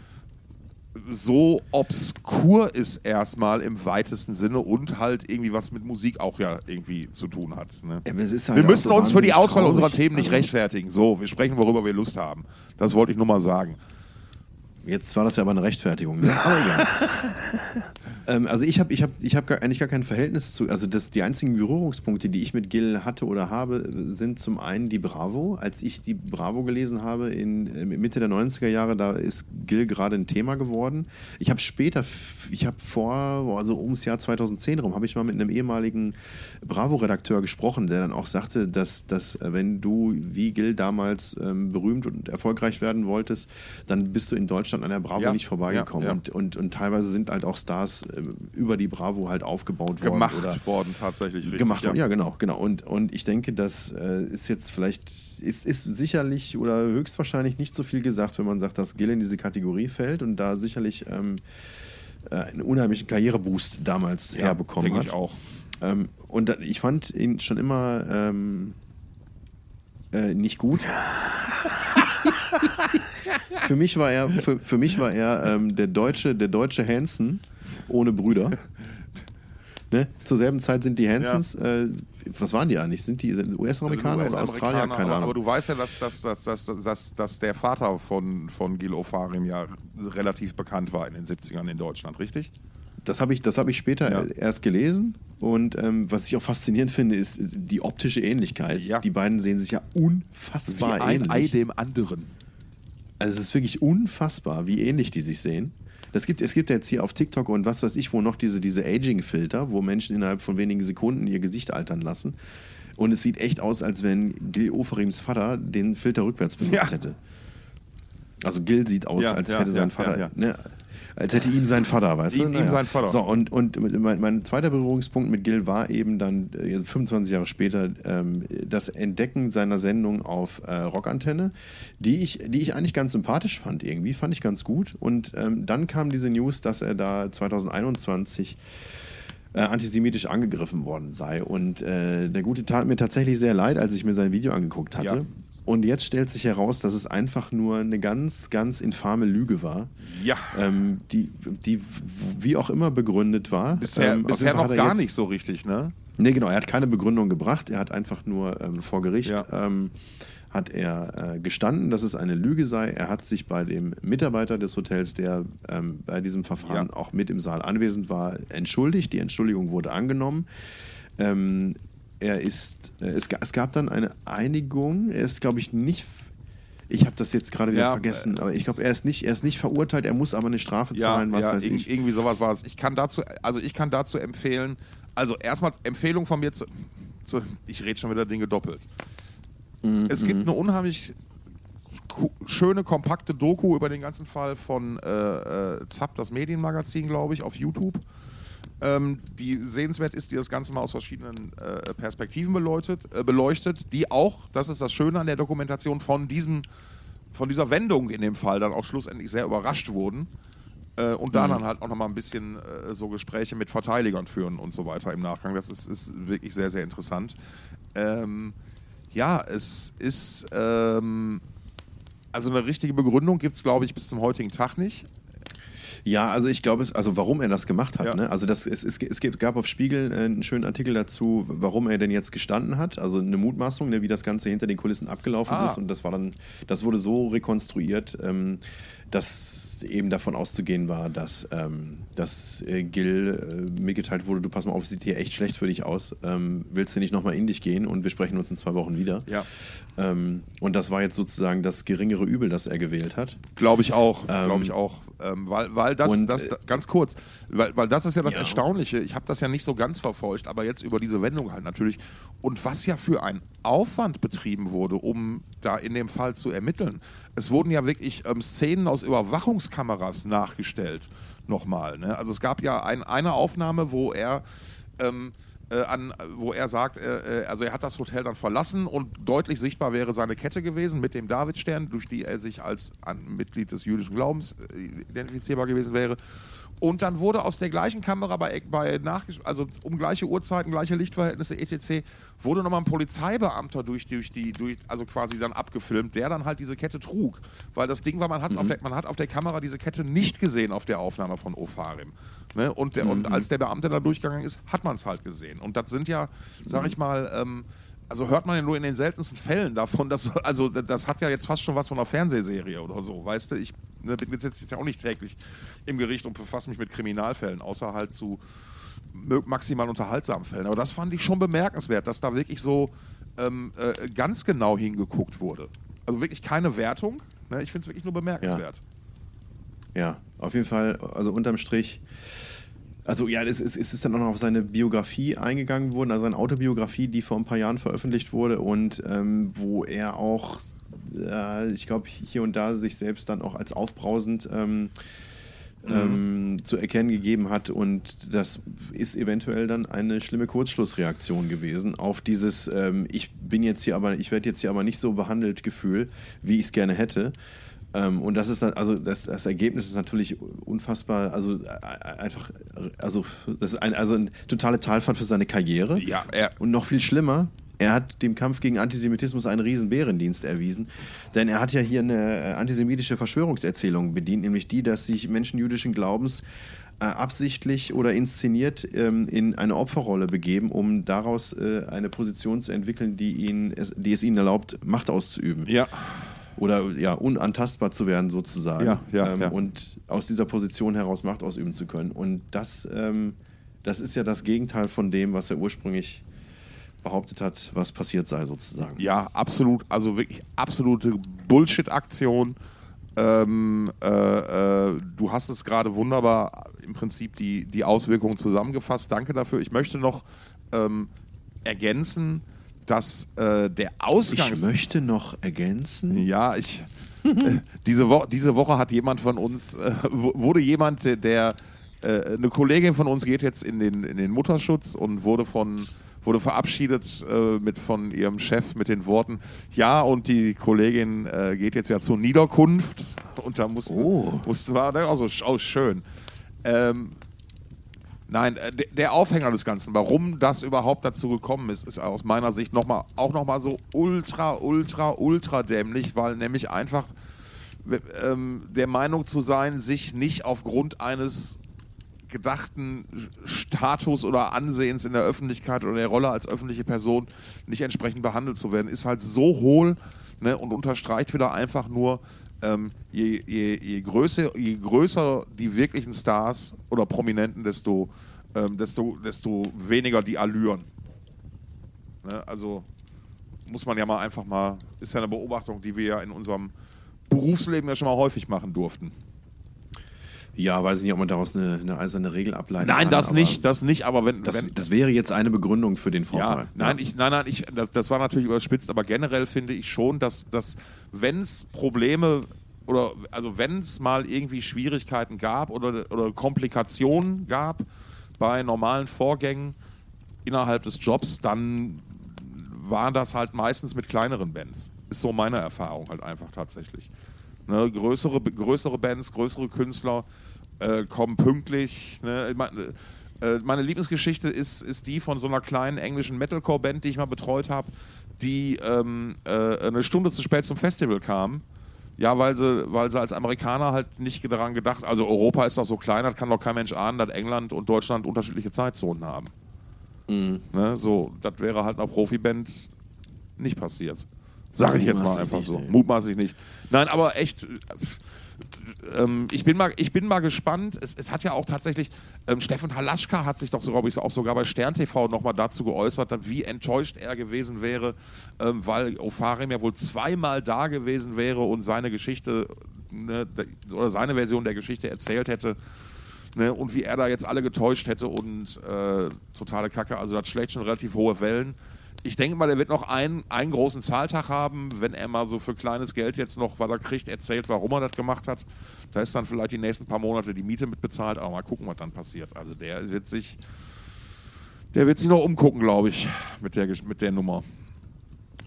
so obskur ist erstmal im weitesten Sinne und halt irgendwie was mit Musik auch ja irgendwie zu tun hat. Ne? Ja, halt wir müssen so uns für die Auswahl traurig. unserer Themen nicht Also- rechtfertigen. So, wir sprechen, worüber wir Lust haben. Das wollte ich nur mal sagen. Jetzt war das ja aber eine Rechtfertigung. Ne? Aber egal. Ähm, also ich habe ich hab, ich hab gar, eigentlich gar kein Verhältnis zu. Also das, die einzigen Berührungspunkte, die ich mit Gil hatte oder habe, sind zum einen die Bravo. Als ich die Bravo gelesen habe in äh, Mitte der 90er Jahre, da ist Gil gerade ein Thema geworden. Ich habe später, ich habe vor, also ums Jahr 2010 rum, habe ich mal mit einem ehemaligen Bravo-Redakteur gesprochen, der dann auch sagte, dass, dass äh, wenn du wie Gil damals ähm, berühmt und erfolgreich werden wolltest, dann bist du in Deutschland an der Bravo Ja, nicht vorbeigekommen. ja, ja. Und, und, und teilweise sind halt auch Stars ähm, über die Bravo halt aufgebaut worden. Gemacht oder worden, tatsächlich. Richtig, gemacht worden. Ja, genau, genau. Und, und ich denke, das äh, ist jetzt vielleicht, ist, ist sicherlich oder höchstwahrscheinlich nicht so viel gesagt, wenn man sagt, dass Gil in diese Kategorie fällt und da sicherlich ähm, äh, einen unheimlichen Karriereboost damals Ja, herbekommen denke hat. ich auch. Ähm, und ich fand ihn schon immer ähm, äh, nicht gut. (laughs) für mich war er, für, für mich war er ähm, der deutsche, der deutsche Hansen ohne Brüder. Ne? Zur selben Zeit sind die Hansons, äh, was waren die eigentlich? Sind die US-Amerikaner Also oder Australier? Keine aber, Ahnung. aber du weißt ja, dass, dass, dass, dass, dass, dass der Vater von, von Gil Ofarim ja relativ bekannt war in den 70ern in Deutschland, richtig? Das habe ich, das hab ich später Ja. erst gelesen. Und ähm, was ich auch faszinierend finde, ist die optische Ähnlichkeit. Ja. Die beiden sehen sich ja unfassbar ähnlich. dem anderen. Also es ist wirklich unfassbar, wie ähnlich die sich sehen. Das gibt, es gibt ja jetzt hier auf TikTok und was weiß ich, wo noch diese, diese Aging-Filter, wo Menschen innerhalb von wenigen Sekunden ihr Gesicht altern lassen. Und es sieht echt aus, als wenn Gil Oferims Vater den Filter rückwärts benutzt Ja. hätte. Also Gil sieht aus, Ja, als ja, hätte sein Vater. Ne, als hätte ihm sein Vater, weißt du? Ihm- ihm sein Vater. So, und, und mein, mein zweiter Berührungspunkt mit Gil war eben dann äh, 25 Jahre später ähm, das Entdecken seiner Sendung auf äh, Rockantenne, die ich, die ich eigentlich ganz sympathisch fand irgendwie, fand ich ganz gut. Und ähm, dann kam diese News, dass er da 2021 äh, antisemitisch angegriffen worden sei. Und äh, der Gute tat mir tatsächlich sehr leid, als ich mir sein Video angeguckt hatte. Ja. Und jetzt stellt sich heraus, dass es einfach nur eine ganz, ganz infame Lüge war, Ja. ähm, die, die wie auch immer begründet war. Bisher, Ähm, auf bisher noch gar nicht so richtig, ne? Nee, genau, er hat keine Begründung gebracht, er hat einfach nur ähm, vor Gericht Ja. ähm, hat er äh, gestanden, dass es eine Lüge sei. Er hat sich bei dem Mitarbeiter des Hotels, der ähm, bei diesem Verfahren ja. auch mit im Saal anwesend war, entschuldigt. Die Entschuldigung wurde angenommen. Ähm, er ist, äh, es, es, gab dann eine Einigung. Er ist, glaube ich, nicht. Ich habe das jetzt gerade wieder ja, vergessen, aber ich glaube, er ist nicht, er ist nicht verurteilt. Er muss aber eine Strafe zahlen, was weiß ich. Irgendwie sowas war es. Ich kann dazu, also ich kann dazu empfehlen. Also erstmal Empfehlung von mir zu, zu ich rede schon wieder Dinge doppelt. Mhm. Es gibt eine unheimlich schöne, kompakte Doku über den ganzen Fall von äh, äh, Zapp, das Medienmagazin, glaube ich, auf YouTube. Ähm, die sehenswert ist, die das Ganze mal aus verschiedenen äh, Perspektiven beleuchtet, äh, beleuchtet, die auch, das ist das Schöne an der Dokumentation, von, diesem, von dieser Wendung in dem Fall dann auch schlussendlich sehr überrascht wurden. Äh, und da mhm. dann halt auch nochmal ein bisschen äh, so Gespräche mit Verteidigern führen und so weiter im Nachgang. Das ist, ist wirklich sehr, sehr interessant. Ähm, ja, es ist. Ähm, also eine richtige Begründung gibt es, glaube ich, bis zum heutigen Tag nicht. Ja, also ich glaube, also warum er das gemacht hat. Ja. Ne? Also das, es, es, es gab auf Spiegel äh, einen schönen Artikel dazu, warum er denn jetzt gestanden hat. Also eine Mutmaßung, ne, wie das Ganze hinter den Kulissen abgelaufen ah. ist. Und das war dann, das wurde so rekonstruiert. Ähm, dass eben davon auszugehen war, dass, ähm, dass äh, Gil äh, mitgeteilt wurde, du pass mal auf, sieht hier echt schlecht für dich aus. Ähm, willst du nicht nochmal in dich gehen und wir sprechen uns in zwei Wochen wieder? Ja. Ähm, und das war jetzt sozusagen das geringere Übel, das er gewählt hat. Glaube ich auch, ähm, glaube ich auch. Ähm, weil, weil das, und, das, das, ganz kurz, weil, weil das ist ja das ja. Erstaunliche. Ich habe das ja nicht so ganz verfolgt, aber jetzt über diese Wendung halt natürlich. Und was ja für ein Aufwand betrieben wurde, um da in dem Fall zu ermitteln. Es wurden ja wirklich ähm, Szenen aus Überwachungskameras nachgestellt, nochmal. Ne? Also es gab ja ein, eine Aufnahme, wo er ähm, äh, an, wo er sagt, äh, äh, also er hat das Hotel dann verlassen und deutlich sichtbar wäre seine Kette gewesen mit dem Davidstern, durch die er sich als Mitglied des jüdischen Glaubens äh, identifizierbar gewesen wäre. Und dann wurde aus der gleichen Kamera bei, bei nach, also um gleiche Uhrzeiten, gleiche Lichtverhältnisse, etc., wurde nochmal ein Polizeibeamter durch, durch die, durch, also quasi dann abgefilmt, der dann halt diese Kette trug. Weil das Ding war, man, hat's mhm. auf der, man hat auf der Kamera diese Kette nicht gesehen auf der Aufnahme von Ofarim. Ne? Und, der, mhm. und als der Beamte da durchgegangen ist, hat man es halt gesehen. Und das sind ja, sag ich mal, ähm, also hört man ja nur in den seltensten Fällen davon, dass, also das hat ja jetzt fast schon was von einer Fernsehserie oder so, weißt du, ich ne, bin jetzt ja auch nicht täglich im Gericht und befasse mich mit Kriminalfällen, außer halt zu maximal unterhaltsamen Fällen. Aber das fand ich schon bemerkenswert, dass da wirklich so ähm, äh, ganz genau hingeguckt wurde. Also wirklich keine Wertung, ne? ich finde es wirklich nur bemerkenswert. Ja. ja, auf jeden Fall, also unterm Strich also ja, es ist, es ist dann auch noch auf seine Biografie eingegangen worden, also seine Autobiografie, die vor ein paar Jahren veröffentlicht wurde und ähm, wo er auch, äh, ich glaube, hier und da sich selbst dann auch als aufbrausend ähm, ähm, mhm. zu erkennen gegeben hat. Und das ist eventuell dann eine schlimme Kurzschlussreaktion gewesen auf dieses, ähm, ich bin jetzt hier aber, ich werde jetzt hier aber nicht so behandelt Gefühl, wie ich es gerne hätte. Ähm, und das ist dann, also das, das, Ergebnis ist natürlich unfassbar, also äh, einfach, also das ist ein, also eine totale Talfahrt für seine Karriere. Ja, er und noch viel schlimmer, er hat dem Kampf gegen Antisemitismus einen riesen Bärendienst erwiesen, denn er hat ja hier eine äh, antisemitische Verschwörungserzählung bedient, nämlich die, dass sich Menschen jüdischen Glaubens äh, absichtlich oder inszeniert ähm, in eine Opferrolle begeben, um daraus äh, eine Position zu entwickeln, die, ihn, die es ihnen erlaubt, Macht auszuüben. Ja oder ja, unantastbar zu werden sozusagen. Ja, ja, ähm, ja. Und aus dieser Position heraus Macht ausüben zu können. Und das, ähm, das ist ja das Gegenteil von dem, was er ursprünglich behauptet hat, was passiert sei sozusagen. Ja, absolut. Also wirklich absolute Bullshit-Aktion. Ähm, äh, äh, du hast es gerade wunderbar im Prinzip die, die Auswirkungen zusammengefasst. Danke dafür. Ich möchte noch ähm, ergänzen, dass äh, der Ausgangs... Ich möchte noch ergänzen. Ja, ich... äh, diese, Wo diese Woche hat jemand von uns, äh, wurde jemand, der, äh, eine Kollegin von uns geht jetzt in den, in den Mutterschutz und wurde von wurde verabschiedet äh, mit von ihrem Chef mit den Worten, ja, und die Kollegin äh, geht jetzt ja zur Niederkunft und da mussten, oh. mussten wir, also oh, schön. Ähm, Nein, äh, der Aufhänger des Ganzen, warum das überhaupt dazu gekommen ist, ist aus meiner Sicht noch mal, auch nochmal so ultra, ultra, ultra dämlich, weil nämlich einfach ähm, der Meinung zu sein, sich nicht aufgrund eines gedachten Status oder Ansehens in der Öffentlichkeit oder der Rolle als öffentliche Person nicht entsprechend behandelt zu werden, ist halt so hohl, ne, und unterstreicht wieder einfach nur, ähm, je, je, je, größer, je größer die wirklichen Stars oder Prominenten, desto, ähm, desto, desto weniger die Allüren. Ne, also muss man ja mal einfach mal, ist ja eine Beobachtung, die wir ja in unserem Berufsleben ja schon mal häufig machen durften. Ja, weiß ich nicht, ob man daraus eine, eine eiserne Regel ableiten nein, kann. Nein, das nicht, das nicht, aber wenn das, wenn, das wäre jetzt eine Begründung für den Vorfall. Ja, nein, ja. Ich, nein, nein, ich, das, das, war natürlich überspitzt, aber generell finde ich schon, dass, dass wenn es Probleme oder also wenn es mal irgendwie Schwierigkeiten gab oder, oder Komplikationen gab bei normalen Vorgängen innerhalb des Jobs, dann waren das halt meistens mit kleineren Bands. Ist so meine Erfahrung halt einfach tatsächlich. Ne, größere, größere Bands, größere Künstler äh, kommen pünktlich. Ne? Meine, äh, meine Lieblingsgeschichte ist, ist die von so einer kleinen englischen Metalcore-Band, die ich mal betreut habe, die ähm, äh, eine Stunde zu spät zum Festival kam. Ja, weil sie, weil sie als Amerikaner halt nicht daran gedacht, also Europa ist doch so klein, das kann doch kein Mensch ahnen, dass England und Deutschland unterschiedliche Zeitzonen haben. Mhm. Ne, so, das wäre halt einer Profiband nicht passiert. Sag ich jetzt mal einfach so. Nicht, Mutmaßlich nicht. Nein, aber echt. Ähm, ich, bin mal, ich bin mal gespannt. Es, es hat ja auch tatsächlich, ähm, Steffen Halaschka hat sich doch, so, glaube ich, auch sogar bei Stern TV nochmal dazu geäußert, wie enttäuscht er gewesen wäre, ähm, weil Ofarim ja wohl zweimal da gewesen wäre und seine Geschichte ne, oder seine Version der Geschichte erzählt hätte. Ne, und wie er da jetzt alle getäuscht hätte und äh, totale Kacke. Also das schlägt schon relativ hohe Wellen ich denke mal, er wird noch einen, einen großen Zahltag haben, wenn er mal so für kleines Geld jetzt noch, was er kriegt, erzählt, warum er das gemacht hat. Da ist dann vielleicht die nächsten paar Monate die Miete mitbezahlt, aber mal gucken, was dann passiert. Also der wird sich, der wird sich noch umgucken, glaube ich, mit der, mit der Nummer.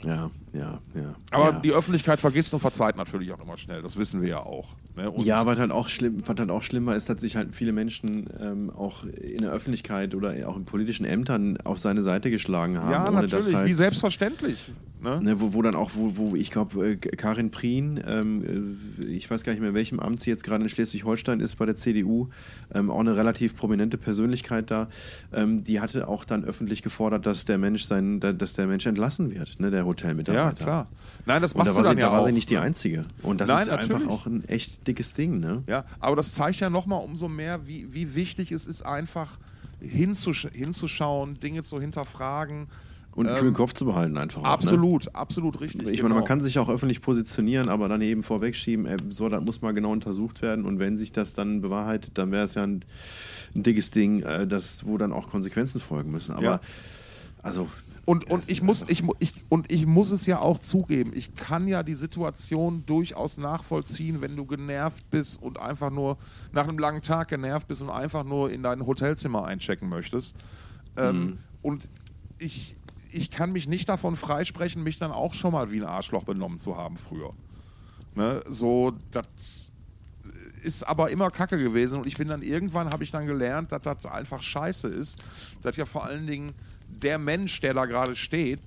Ja, ja, ja. Aber ja. die Öffentlichkeit vergisst und verzeiht natürlich auch immer schnell. Das wissen wir ja auch. Ne? ja, was halt auch schlimm, was halt auch schlimmer ist, dass sich halt viele Menschen ähm, auch in der Öffentlichkeit oder auch in politischen Ämtern auf seine Seite geschlagen haben. Ja, natürlich, halt, wie selbstverständlich. Ne? Ne, wo, wo, dann auch, wo, wo ich glaube, äh, Karin Prien, ähm, äh, ich weiß gar nicht mehr, in welchem Amt sie jetzt gerade in Schleswig-Holstein ist bei der CDU, ähm, auch eine relativ prominente Persönlichkeit da, ähm, die hatte auch dann öffentlich gefordert, dass der Mensch sein, dass der Mensch entlassen wird, ne, der Hotelmitarbeiter. Ja, klar. Nein, das machst da du dann sie, ja da war auch. sie nicht die Einzige. Und das Nein, ist natürlich. einfach auch ein echt dickes Ding, ne? Ja, aber das zeigt ja nochmal umso mehr, wie, wie wichtig es ist, einfach hinzusch hinzuschauen, Dinge zu hinterfragen, und einen ähm, kühlen Kopf zu behalten einfach. Absolut, auch, ne? absolut richtig. Ich genau. meine, man kann sich auch öffentlich positionieren, aber dann eben vorwegschieben, ey, so, das muss mal genau untersucht werden und wenn sich das dann bewahrheitet, dann wäre es ja ein, ein, dickes Ding, äh, das, wo dann auch Konsequenzen folgen müssen. Aber ja. also. Und, und, ich muss, ich, ich, und ich muss es ja auch zugeben, ich kann ja die Situation durchaus nachvollziehen, wenn du genervt bist und einfach nur nach einem langen Tag genervt bist und einfach nur in dein Hotelzimmer einchecken möchtest. Ähm, mhm. Und ich, ich kann mich nicht davon freisprechen, mich dann auch schon mal wie ein Arschloch benommen zu haben früher. Ne? So, das ist aber immer Kacke gewesen und ich bin dann irgendwann, habe ich dann gelernt, dass das einfach scheiße ist, dass ja vor allen Dingen der Mensch, der da gerade steht,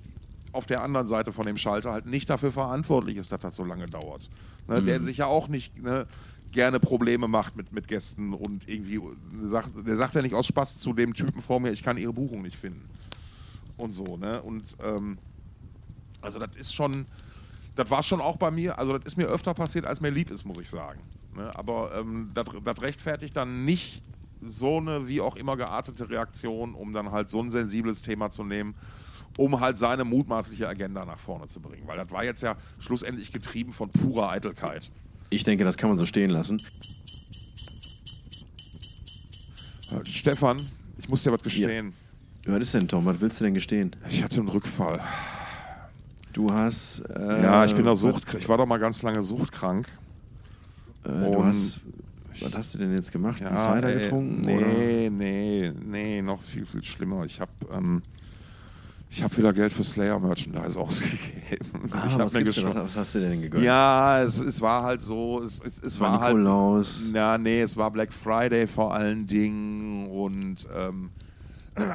auf der anderen Seite von dem Schalter halt nicht dafür verantwortlich ist, dass das so lange dauert. Ne? Mhm. Der sich ja auch nicht ne, gerne Probleme macht mit, mit Gästen und irgendwie sagt, der sagt ja nicht aus Spaß zu dem Typen vor mir, ich kann ihre Buchung nicht finden und so, ne? Und ähm, also das ist schon, das war schon auch bei mir, also das ist mir öfter passiert, als mir lieb ist, muss ich sagen. Ne? Aber ähm, das rechtfertigt dann nicht so eine wie auch immer geartete Reaktion, um dann halt so ein sensibles Thema zu nehmen, um halt seine mutmaßliche Agenda nach vorne zu bringen. Weil das war jetzt ja schlussendlich getrieben von purer Eitelkeit. Ich denke, das kann man so stehen lassen. Stefan, ich muss dir was gestehen. Ja. Was ist denn, Tom? Was willst du denn gestehen? Ich hatte einen Rückfall. Du hast. Äh, ja, ich bin da Sucht. Ich war doch mal ganz lange suchtkrank. Äh, du hast, was hast du denn jetzt gemacht? Ja, Cider ey, getrunken? Nee, oder? nee, nee, noch viel, viel schlimmer. Ich habe ähm, ich habe wieder Geld für Slayer-Merchandise (laughs) ausgegeben. Ah, ich was, mir was, was, hast du denn gegönnt? Ja, es, es war halt so, es, es, es war halt... Ja, nee, es war Black Friday vor allen Dingen und... Ähm,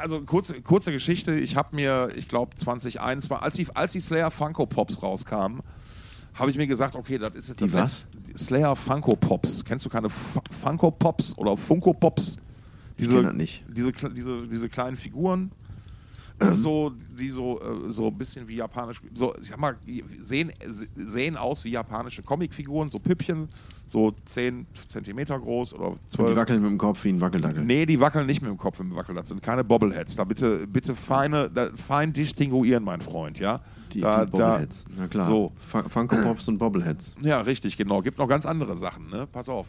also kurze, kurze Geschichte. Ich habe mir, ich glaube 2021, als die, als die Slayer Funko Pops rauskamen, habe ich mir gesagt, okay, das ist jetzt die was? Slayer Funko Pops. Kennst du keine F Funko Pops oder Funko Pops? Diese, ich nicht. Diese, diese, diese kleinen Figuren. so, die so, äh, so ein bisschen wie japanisch, so, ich sag mal, sehen, sehen aus wie japanische Comicfiguren, so Püppchen, so 10 Zentimeter groß oder 12. Die wackeln mit dem Kopf wie ein Wackeldackel. Nee, die wackeln nicht mit dem Kopf im Wackel, das sind keine Bobbleheads. Da bitte, bitte feine, da, fein distinguieren, mein Freund, ja. Die, da, die Bobbleheads. Na klar. So. Funko Pops und Bobbleheads. Ja, richtig, genau. Gibt noch ganz andere Sachen, ne? Pass auf.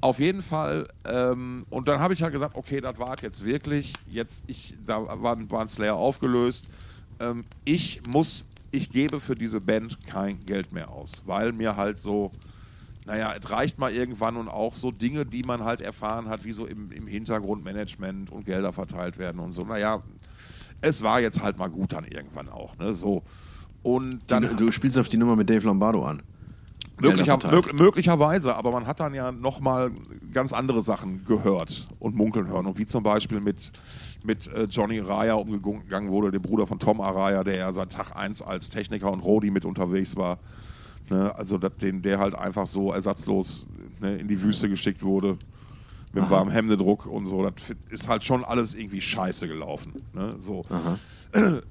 Auf jeden Fall, ähm, und dann habe ich ja gesagt, okay, das war jetzt wirklich, jetzt, ich, da war, war ein Slayer aufgelöst. Ähm, ich muss, ich gebe für diese Band kein Geld mehr aus, weil mir halt so, naja, es reicht mal irgendwann und auch so Dinge, die man halt erfahren hat, wie so im, im Hintergrundmanagement und Gelder verteilt werden und so. Naja, es war jetzt halt mal gut dann irgendwann auch, ne, so. Und dann, du, du spielst auf die Nummer mit Dave Lombardo an. Möglicher, mög möglicherweise, aber man hat dann ja nochmal ganz andere Sachen gehört und munkeln hören. Und wie zum Beispiel mit, mit äh, Johnny Araya umgegangen wurde, dem Bruder von Tom Araya, der ja seit Tag 1 als Techniker und Rodi mit unterwegs war. Ne? Also dat, den, der halt einfach so ersatzlos ne, in die Wüste geschickt wurde. Mit Aha. warmem Hemdedruck und so. Das ist halt schon alles irgendwie scheiße gelaufen. Ne? So.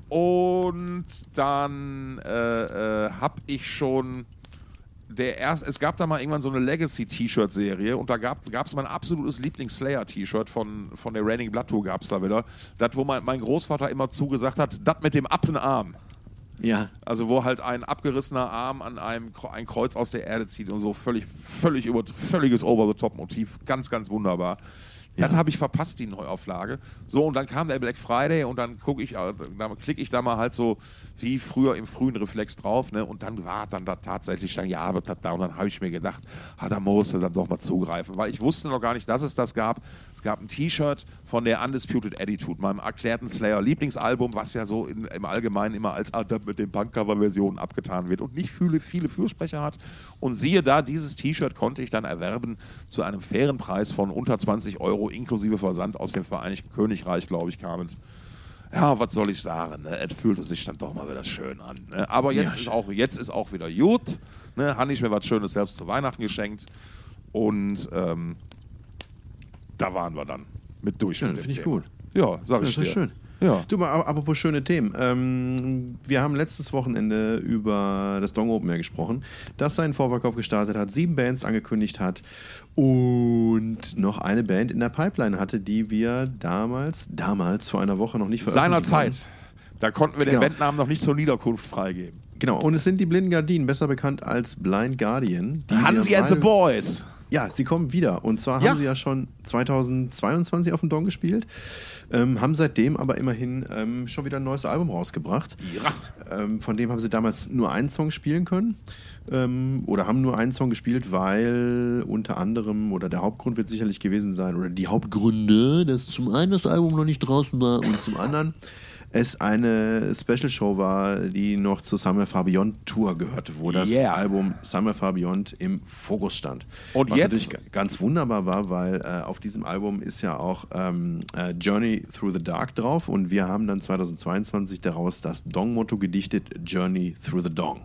Und dann äh, äh, habe ich schon der erst, es gab da mal irgendwann so eine Legacy-T-Shirt-Serie und da gab es mein absolutes Lieblings-Slayer-T-Shirt von, von der Raining Blood Tour gab es da wieder. Das, wo mein, mein Großvater immer zugesagt hat, das mit dem Appenarm. Ja. Also wo halt ein abgerissener Arm an einem ein Kreuz aus der Erde zieht und so völlig, völlig über, völliges Over-the-Top-Motiv. Ganz, ganz wunderbar. Das habe ich verpasst, die Neuauflage. So, und dann kam der Black Friday und dann gucke ich, äh, da klicke ich da mal halt so wie früher im frühen Reflex drauf, ne? Und dann war dann da tatsächlich dann, ja, aber da und dann habe ich mir gedacht, ah, da musste dann doch mal zugreifen, weil ich wusste noch gar nicht, dass es das gab. Es gab ein T-Shirt von der Undisputed Attitude, meinem erklärten Slayer Lieblingsalbum, was ja so in, im Allgemeinen immer als ah, mit den Punkcover-Versionen abgetan wird und nicht viele, viele Fürsprecher hat. Und siehe da, dieses T-Shirt konnte ich dann erwerben zu einem fairen Preis von unter 20 Euro inklusive Versand aus dem Vereinigten Königreich, glaube ich, kam. Ja, was soll ich sagen? Ne? Es fühlte sich dann doch mal wieder schön an. Ne? Aber jetzt, ja, ist auch, jetzt ist auch wieder gut. Ne? Habe ich mir was Schönes selbst zu Weihnachten geschenkt. Und ähm, da waren wir dann mit durch. Ja, Finde ich gut. Ja, sag ich ja, dir. schön. Ja. Du, mal apropos schöne Themen. Ähm, wir haben letztes Wochenende über das Dong Open Air gesprochen, das seinen Vorverkauf gestartet hat, sieben Bands angekündigt hat und noch eine Band in der Pipeline hatte, die wir damals, damals vor einer Woche noch nicht veröffentlicht Seiner Zeit. Da konnten wir den genau. Bandnamen noch nicht zur Niederkunft freigeben. Genau, und es sind die Blinden Gardinen, besser bekannt als Blind Guardian. Hansi and the Boys. Ja, sie kommen wieder. Und zwar ja. haben sie ja schon 2022 auf dem Dong gespielt, ähm, haben seitdem aber immerhin ähm, schon wieder ein neues Album rausgebracht. Ja. Ähm, von dem haben sie damals nur einen Song spielen können. Ähm, oder haben nur einen Song gespielt, weil unter anderem, oder der Hauptgrund wird sicherlich gewesen sein, oder die Hauptgründe, dass zum einen das Album noch nicht draußen war und zum anderen es eine Special Show war, die noch zur Summer Far Beyond Tour gehörte, wo das yeah. Album Summer Far Beyond im Fokus stand. Und Was jetzt natürlich ganz wunderbar war, weil äh, auf diesem Album ist ja auch ähm, äh, Journey Through the Dark drauf und wir haben dann 2022 daraus das Dong-Motto gedichtet: Journey Through the Dong.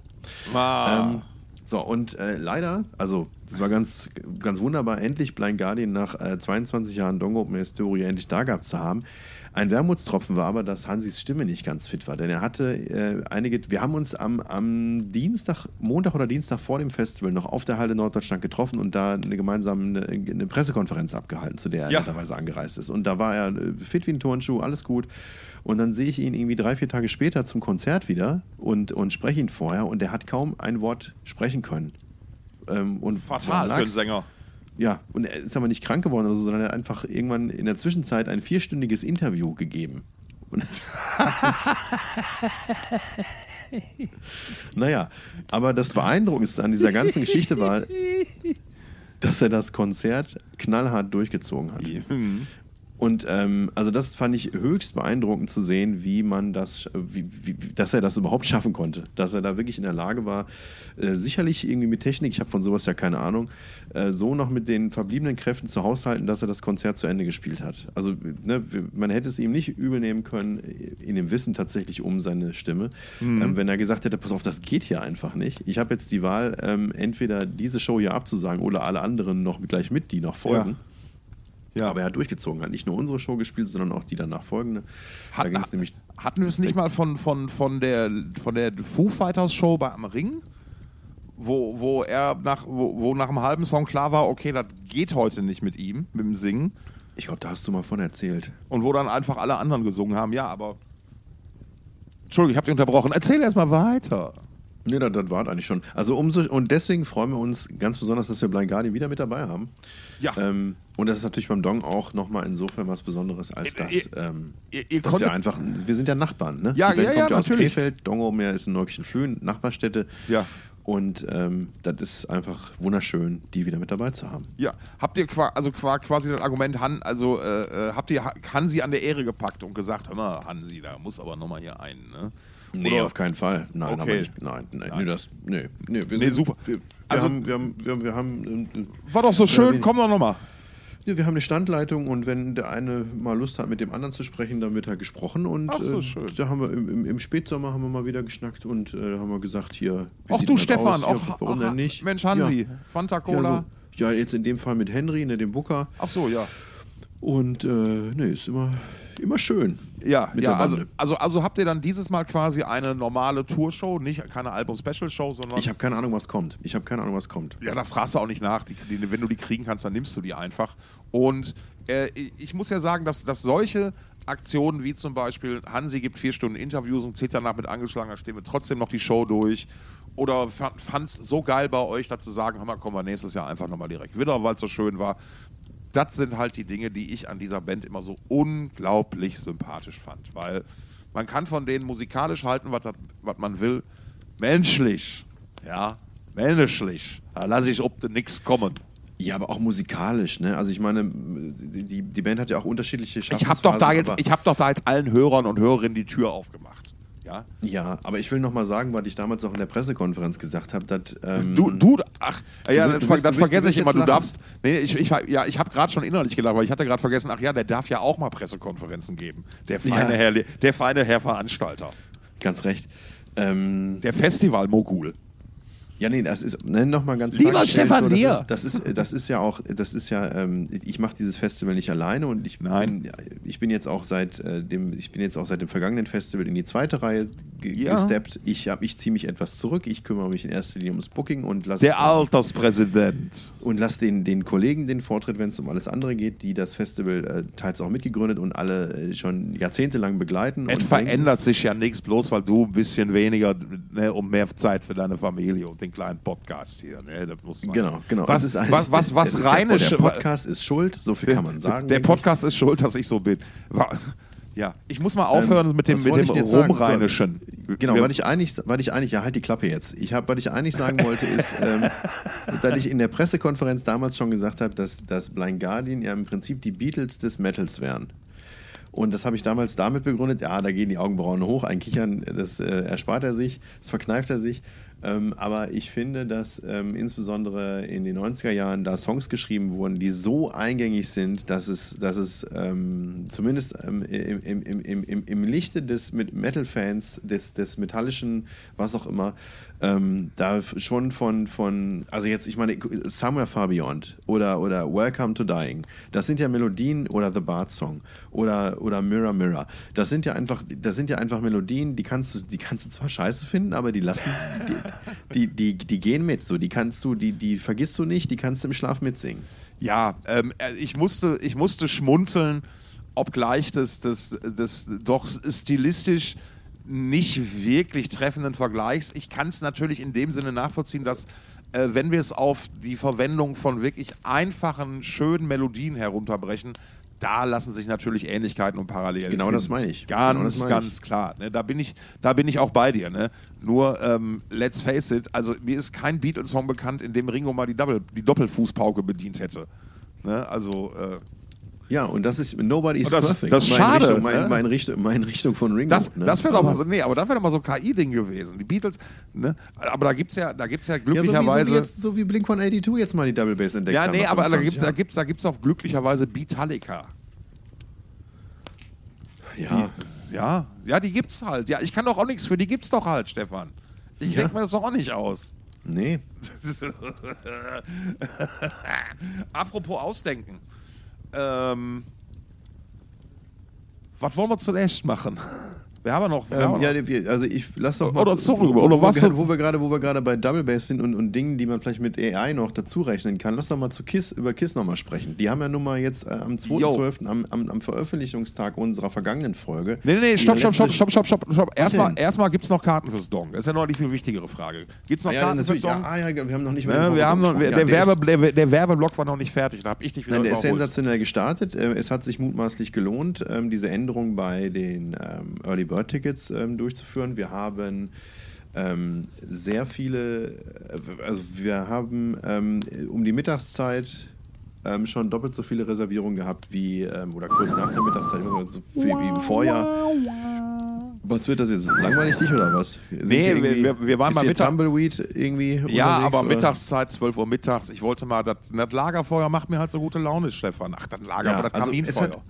Ah. Ähm, so, und äh, leider, also es war ganz, ganz wunderbar, endlich Blind Guardian nach äh, 22 Jahren Dong Open Historie endlich da gehabt zu haben. Ein Wermutstropfen war aber, dass Hansis Stimme nicht ganz fit war, denn er hatte äh, einige. Wir haben uns am, am, Dienstag, Montag oder Dienstag vor dem Festival noch auf der Halle Norddeutschland getroffen und da eine gemeinsame eine, eine Pressekonferenz abgehalten, zu der er ja. netterweise angereist ist. Und da war er äh, fit wie ein Turnschuh, alles gut. Und dann sehe ich ihn irgendwie drei, vier Tage später zum Konzert wieder und, und spreche ihn vorher und er hat kaum ein Wort sprechen können. Ähm, und Fatal für einen Sänger. Ja, und er ist aber nicht krank geworden oder so, sondern er hat einfach irgendwann in der Zwischenzeit ein vierstündiges Interview gegeben. Und (laughs) naja, aber das Beeindruckendste an dieser ganzen Geschichte war, dass er das Konzert knallhart durchgezogen hat. Und ähm, also das fand ich höchst beeindruckend zu sehen, wie man das, wie, wie, dass er das überhaupt schaffen konnte. Dass er da wirklich in der Lage war, äh, sicherlich irgendwie mit Technik, ich habe von sowas ja keine Ahnung, äh, so noch mit den verbliebenen Kräften zu haushalten, dass er das Konzert zu Ende gespielt hat. Also ne, man hätte es ihm nicht übel nehmen können, in dem Wissen tatsächlich um seine Stimme, mhm. ähm, wenn er gesagt hätte, pass auf, das geht hier einfach nicht. Ich habe jetzt die Wahl, ähm, entweder diese Show hier abzusagen oder alle anderen noch gleich mit, die noch folgen. Ja. Ja. Aber er hat durchgezogen, hat nicht nur unsere Show gespielt, sondern auch die danach folgende. Hat, da nämlich Hatten wir es nicht mal von, von, von, der, von der Foo Fighters Show bei am Ring? Wo, wo er nach, wo, wo nach einem halben Song klar war, okay, das geht heute nicht mit ihm, mit dem Singen. Ich glaube, da hast du mal von erzählt. Und wo dann einfach alle anderen gesungen haben, ja, aber. Entschuldigung, ich habe dich unterbrochen. Erzähl erst mal weiter. Nee, das, das war eigentlich schon. Also umso, und deswegen freuen wir uns ganz besonders, dass wir Blind Guardian wieder mit dabei haben. Ja. Ähm, und das ist natürlich beim Dong auch nochmal insofern was Besonderes, als Ihr- das, ihr- ähm, ihr- ihr das ist ja einfach, wir sind ja Nachbarn, ne? Ja, Die Band ja, ja, kommt aus natürlich. Krefeld, Dongomeer ist in Neukirchen-Flühen, Nachbarstädte. Ja. Und ähm, das ist einfach wunderschön, die wieder mit dabei zu haben. Ja, habt ihr qua also qua quasi das Argument Han, also äh, äh, habt ihr Ha- Hansi an der Ehre gepackt und gesagt, hör mal, Hansi, da muss aber nochmal hier ein, ne? Nee, Oder- auf keinen Fall. Nein, Okay. aber nicht. Nein, nein, Nein. Nee, das, nee, nee, wir Nee, super. Wir, wir, Also- haben, wir haben, wir haben, wir haben, äh, War doch so schön, wir- komm doch nochmal. Ja, wir haben eine Standleitung und wenn der eine mal Lust hat, mit dem anderen zu sprechen, dann wird halt gesprochen. Und Ach so, äh, schön. da haben wir im, im, im Spätsommer haben wir mal wieder geschnackt und äh, haben wir gesagt, hier. sieht du, Stefan, auch, ja, warum ach, denn nicht? Mensch, Hansi, Ja, Fanta ja, Cola. so, ja, jetzt in dem Fall mit Henry, ne, dem Booker. Ach so, ja. Und äh, nee, ist immer, immer schön. Ja, ja also, also, also habt ihr dann dieses Mal quasi eine normale Tourshow, nicht keine Album-Special-Show, sondern. Ich habe keine Ahnung, was kommt. Ich habe keine Ahnung, was kommt. Ja, da fragst du auch nicht nach. Die, die, wenn du die kriegen kannst, dann nimmst du die einfach. Und äh, ich- ich muss ja sagen, dass, dass solche Aktionen wie zum Beispiel Hansi gibt vier Stunden Interviews und zählt danach mit angeschlagener Stimme trotzdem noch die Show durch. Oder fand es so geil bei euch, da zu sagen, hör mal, kommen wir nächstes Jahr einfach nochmal direkt wieder, weil es so schön war. Das sind halt die Dinge, die ich an dieser Band immer so unglaublich sympathisch fand. Weil man kann von denen musikalisch halten, was man will. Menschlich, ja, menschlich. Da lasse ich ob de nix kommen. Ja, aber auch musikalisch, ne? Also ich meine, die, die, Band hat ja auch unterschiedliche Ich habe doch da Schaffensphasen, jetzt, aber- ich habe doch da jetzt allen Hörern und Hörerinnen die Tür aufgemacht. Ja. Ja, aber ich will noch mal sagen, was ich damals auch in der Pressekonferenz gesagt habe, dass ähm, Du, du, ach, ja, Du das, du das bist- vergesse du ich immer. Du darfst, nee, ich, ich, ja, ich habe gerade schon innerlich gelacht, weil ich hatte gerade vergessen, ach ja, der darf ja auch mal Pressekonferenzen geben. Der feine, Ja. Herr, der feine Herr Veranstalter. ganz recht. Ähm, Der Festival-Mogul. Ja, nee, das ist nenn noch mal ganz Lieber Stefan so, das ist, das ist das ist ja auch das ist ja ähm, ich mache dieses Festival nicht alleine und ich Nein. bin, ich bin jetzt auch seit äh, dem ich bin jetzt auch seit dem vergangenen Festival in die zweite Reihe ge Ja. gesteppt. Ich habe ich ziehe mich etwas zurück. Ich kümmere mich in erster Linie ums Booking und lasse Der Alterspräsident. und lass den, den Kollegen den Vortritt, wenn es um alles andere geht, die das Festival äh, teils auch mitgegründet und alle äh, schon jahrzehntelang begleiten. Es verändert sich ja nichts, bloß weil du ein bisschen weniger, ne, um mehr Zeit für deine Familie und den kleinen Podcast hier. Ne, das muss man. Genau, genau. Was, ist was, was, was ist rheinische. Der, der Podcast ist schuld, so viel kann man sagen. Der Podcast ist schuld, dass ich so bin. Ja, ich muss mal aufhören Ähm, mit dem, mit dem? Rumrheinischen. ich. Genau, was ich eigentlich, was ich eigentlich, ja, halt die Klappe jetzt. Ich hab, was ich eigentlich sagen wollte, ist, (laughs) ähm, dass ich in der Pressekonferenz damals schon gesagt habe, dass, dass Blind Guardian ja im Prinzip die Beatles des Metals wären. Und das habe ich damals damit begründet, ja, da gehen die Augenbrauen hoch, ein Kichern, das äh, erspart er sich, das verkneift er sich. Ähm, aber ich finde, dass ähm, insbesondere in den 90er Jahren da Songs geschrieben wurden, die so eingängig sind, dass es, dass es ähm, zumindest ähm, im, im, im, im, im, Lichte des Metal-Fans, des, des metallischen, was auch immer, ähm, da schon von, von, also jetzt, ich meine, Somewhere Far Beyond oder, oder Welcome to Dying, das sind ja Melodien oder The Bard Song oder, oder Mirror Mirror. Das sind ja einfach, das sind ja einfach Melodien, die kannst du, die kannst du zwar scheiße finden, aber die lassen, die, die, die, die gehen mit, so, die kannst du, die, die vergisst du nicht, die kannst du im Schlaf mitsingen. Ja, ähm, äh, ich, musste, ich musste schmunzeln, obgleich des, des, des doch stilistisch nicht wirklich treffenden Vergleichs. Ich kann es natürlich in dem Sinne nachvollziehen, dass äh, wenn wir es auf die Verwendung von wirklich einfachen, schönen Melodien herunterbrechen, da lassen sich natürlich Ähnlichkeiten und Parallelen. Genau finden. das meine ich. Ganz, Genau meine ganz klar. Ne? Da, bin ich, da bin ich auch bei dir. Ne? Nur, ähm, let's face it, also mir ist kein Beatles-Song bekannt, in dem Ringo mal die, Double, die Doppelfußpauke bedient hätte. Ne? Also, äh, Ja, und das ist Nobody is Und das- perfect. das ist schade, Richtung, mal, ne? mal in Richtung, mal in Richtung von Ringo. das, ne? das wäre doch mal so, nee, aber das wäre doch mal so ein KI-Ding gewesen. Die Beatles, ne? Aber da gibt es ja, da gibt's ja Ja, so wie, so, glücklicherweise. wie so wie Blink 182 jetzt mal die Double Bass entdeckt Ja, nee, aber da 25 gibt es da gibt's, da gibt's auch glücklicherweise Beatallica. Ja, Ja, ja, die gibt's halt. Ja, ich kann doch auch nichts für, die gibt's doch halt, Stefan. Ich Ja. denke mir das doch auch nicht aus. nee. (laughs) Apropos Ausdenken. Ähm, was wollen wir zuerst machen? Wir haben ja noch. Wir Ähm, haben ja, noch. also ich lass doch mal. Oder zurück, wo, oder was wo wir gerade, wo wir gerade bei Double Bass sind und, und Dingen, die man vielleicht mit AI noch dazu rechnen kann, lass doch mal zu Kiss über Kiss nochmal sprechen. Die haben ja nun mal jetzt äh, am 2.12., am, am, am Veröffentlichungstag unserer vergangenen Folge. Nee, nee, nee, stopp, stopp, stopp, stopp, stopp, stopp, stopp. Erstmal, erstmal gibt es noch Karten fürs Dong. Das ist ja noch die viel wichtigere Frage. Gibt es noch Ah, ja, Karten fürs. Dong? Ja, ah, ja, wir haben noch nicht über Ne, den wir haben noch, der, Ja, der Werbe, der, der Werbeblock war noch nicht fertig. Da habe ich dich wieder Nein, der ist sensationell gestartet. Äh, Es hat sich mutmaßlich gelohnt, ähm, diese Änderung bei den ähm, Early Bird Tickets ähm, durchzuführen. Wir haben ähm, sehr viele, äh, also wir haben ähm, um die Mittagszeit ähm, schon doppelt so viele Reservierungen gehabt wie, ähm, oder kurz nach der Mittagszeit, so viel wie im Vorjahr. Was wird das jetzt? Langweilig dich oder was? Sind Nee, wir- wir- waren mal Mittag- Tumbleweed irgendwie Ja, aber oder? Mittagszeit, 12 Uhr mittags. Ich wollte mal, das, das Lagerfeuer macht mir halt so gute Laune, Stefan. Ach, das Lagerfeuer, das also Kaminfeuer.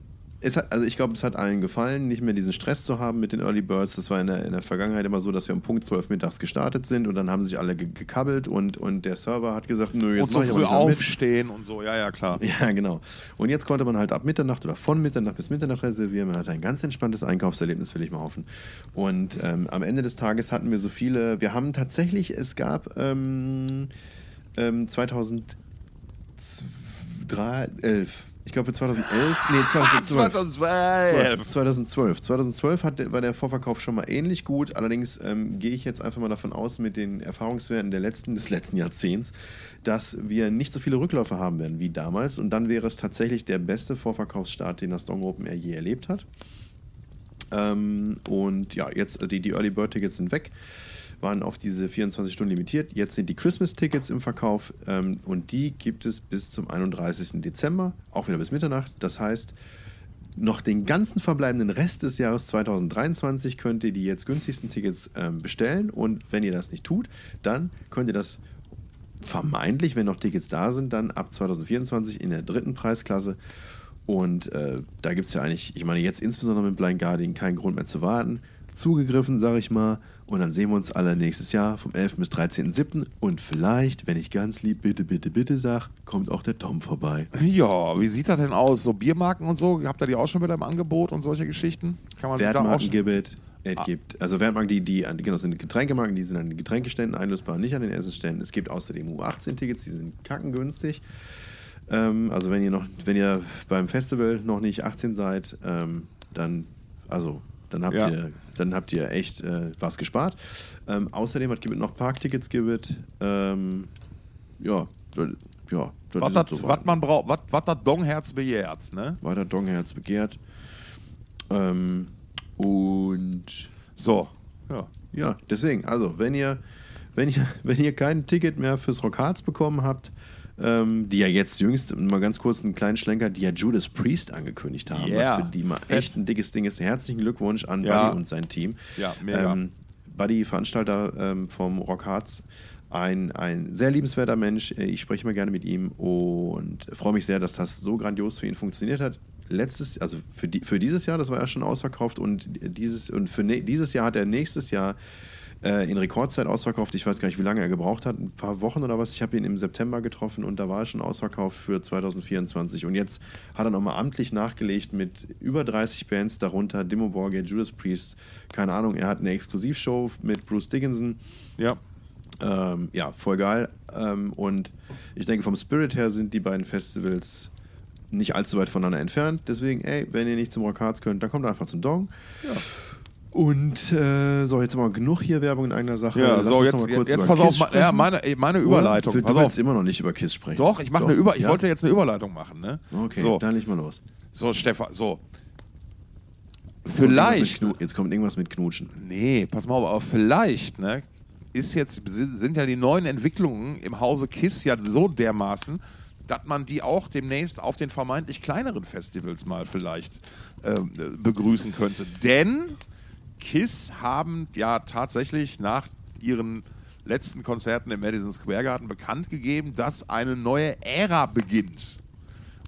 Hat, es hat, also ich glaube, es hat allen gefallen, nicht mehr diesen Stress zu haben mit den Early Birds. Das war in der, in der Vergangenheit immer so, dass wir um Punkt 12 mittags gestartet sind und dann haben sich alle ge gekabbelt und, und der Server hat gesagt, nö, jetzt und so früh mehr mit. aufstehen und so, ja, ja, klar. (laughs) Ja, genau. Und jetzt konnte man halt ab Mitternacht oder von Mitternacht bis Mitternacht reservieren. Man hatte ein ganz entspanntes Einkaufserlebnis, will ich mal hoffen. Und ähm, am Ende des Tages hatten wir so viele. Wir haben tatsächlich, es gab ähm, ähm, 2011, ich glaube 2011, nee, 2012. 2012. 2012. 2012 hat, war der Vorverkauf schon mal ähnlich gut. Allerdings ähm, gehe ich jetzt einfach mal davon aus, mit den Erfahrungswerten der letzten, des letzten Jahrzehnts, dass wir nicht so viele Rückläufe haben werden wie damals. Und dann wäre es tatsächlich der beste Vorverkaufsstart, den das Dong Open Air je erlebt hat. Ähm, und ja, jetzt, die, die Early Bird Tickets sind weg, waren auf diese 24 Stunden limitiert. Jetzt sind die Christmas Tickets im Verkauf ähm, und die gibt es bis zum 31. Dezember, auch wieder bis Mitternacht. Das heißt, noch den ganzen verbleibenden Rest des Jahres 2023 könnt ihr die jetzt günstigsten Tickets ähm, bestellen und wenn ihr das nicht tut, dann könnt ihr das vermeintlich, wenn noch Tickets da sind, dann ab 2024 in der dritten Preisklasse. Und äh, da gibt es ja eigentlich, ich meine, jetzt insbesondere mit Blind Guardian keinen Grund mehr zu warten. Zugegriffen, sage ich mal. Und dann sehen wir uns alle nächstes Jahr vom 11. bis 13.07. Und vielleicht, wenn ich ganz lieb bitte, bitte, bitte sage, kommt auch der Tom vorbei. Ja, wie sieht das denn aus? So Biermarken und so, habt ihr die auch schon wieder im Angebot und solche Geschichten? Kann man sich da auch schon... gibt es. Es gibt, also Wertmarken, die, die genau, sind Getränkemarken, die sind an den Getränkeständen einlösbar, nicht an den Essensständen. Es gibt außerdem U18-Tickets, die sind kackengünstig. Ähm, also wenn ihr noch, wenn ihr beim Festival noch nicht 18 seid, ähm, dann, also dann habt Ja. ihr, dann habt ihr echt äh, was gespart. Ähm, außerdem hat gibt es noch Parktickets gibt. Ähm, ja, das- ja, das Was das, soweit. was man braucht, was, was das Dongherz begehrt, ne? Weiter Dongherz begehrt. Ähm, und So, ja. ja, deswegen, also, wenn ihr, wenn ihr, (laughs) wenn ihr kein Ticket mehr fürs Rockharz bekommen habt, ähm, die ja jetzt jüngst, mal ganz kurz einen kleinen Schlenker, die ja Judas Priest angekündigt haben, Yeah, was für die mal echt ein dickes Ding ist. Herzlichen Glückwunsch an Ja. Buddy und sein Team. Ja, mega. Ähm, Buddy, Veranstalter ähm, vom Rockharz, ein, ein sehr liebenswerter Mensch. Äh, Ich spreche mal gerne mit ihm und freue mich sehr, dass das so grandios für ihn funktioniert hat. Letztes, also für, die, für dieses Jahr, das war ja schon ausverkauft und dieses, und für ne, dieses Jahr hat er nächstes Jahr äh, in Rekordzeit ausverkauft. Ich weiß gar nicht, wie lange er gebraucht hat. Ein paar Wochen oder was. Ich habe ihn im September getroffen und da war er schon ausverkauft für 2024. Und jetzt hat er nochmal amtlich nachgelegt mit über 30 Bands, darunter Dimmu Borgir, Judas Priest. Keine Ahnung, er hat eine Exklusivshow mit Bruce Dickinson. Ja. Ähm, ja, voll geil. Ähm, und ich denke, vom Spirit her sind die beiden Festivals nicht allzu weit voneinander entfernt. Deswegen, ey, wenn ihr nicht zum Rockharz könnt, dann kommt einfach zum Dong. Ja. Und äh, so, jetzt mal genug hier Werbung in eigener Sache. Ja, Lass so, jetzt, noch mal kurz jetzt über pass auf, Kiss ma- ja, meine, meine Überleitung. Oder? Du willst auf. immer noch nicht über Kiss sprechen. Doch, ich mache eine Über ich ja? wollte jetzt eine Überleitung machen, ne? Okay, so, dann leg mal los. so, Stefan, so. Jetzt kommt irgendwas Vielleicht. Knu- Jetzt kommt irgendwas mit Knutschen. Nee, pass mal auf, aber vielleicht, ne? Ist jetzt, sind sind ja die neuen Entwicklungen im Hause KISS ja so dermaßen, dass man die auch demnächst auf den vermeintlich kleineren Festivals mal vielleicht ähm, äh, begrüßen könnte. Denn KISS haben ja tatsächlich nach ihren letzten Konzerten im Madison Square Garden bekannt gegeben, dass eine neue Ära beginnt.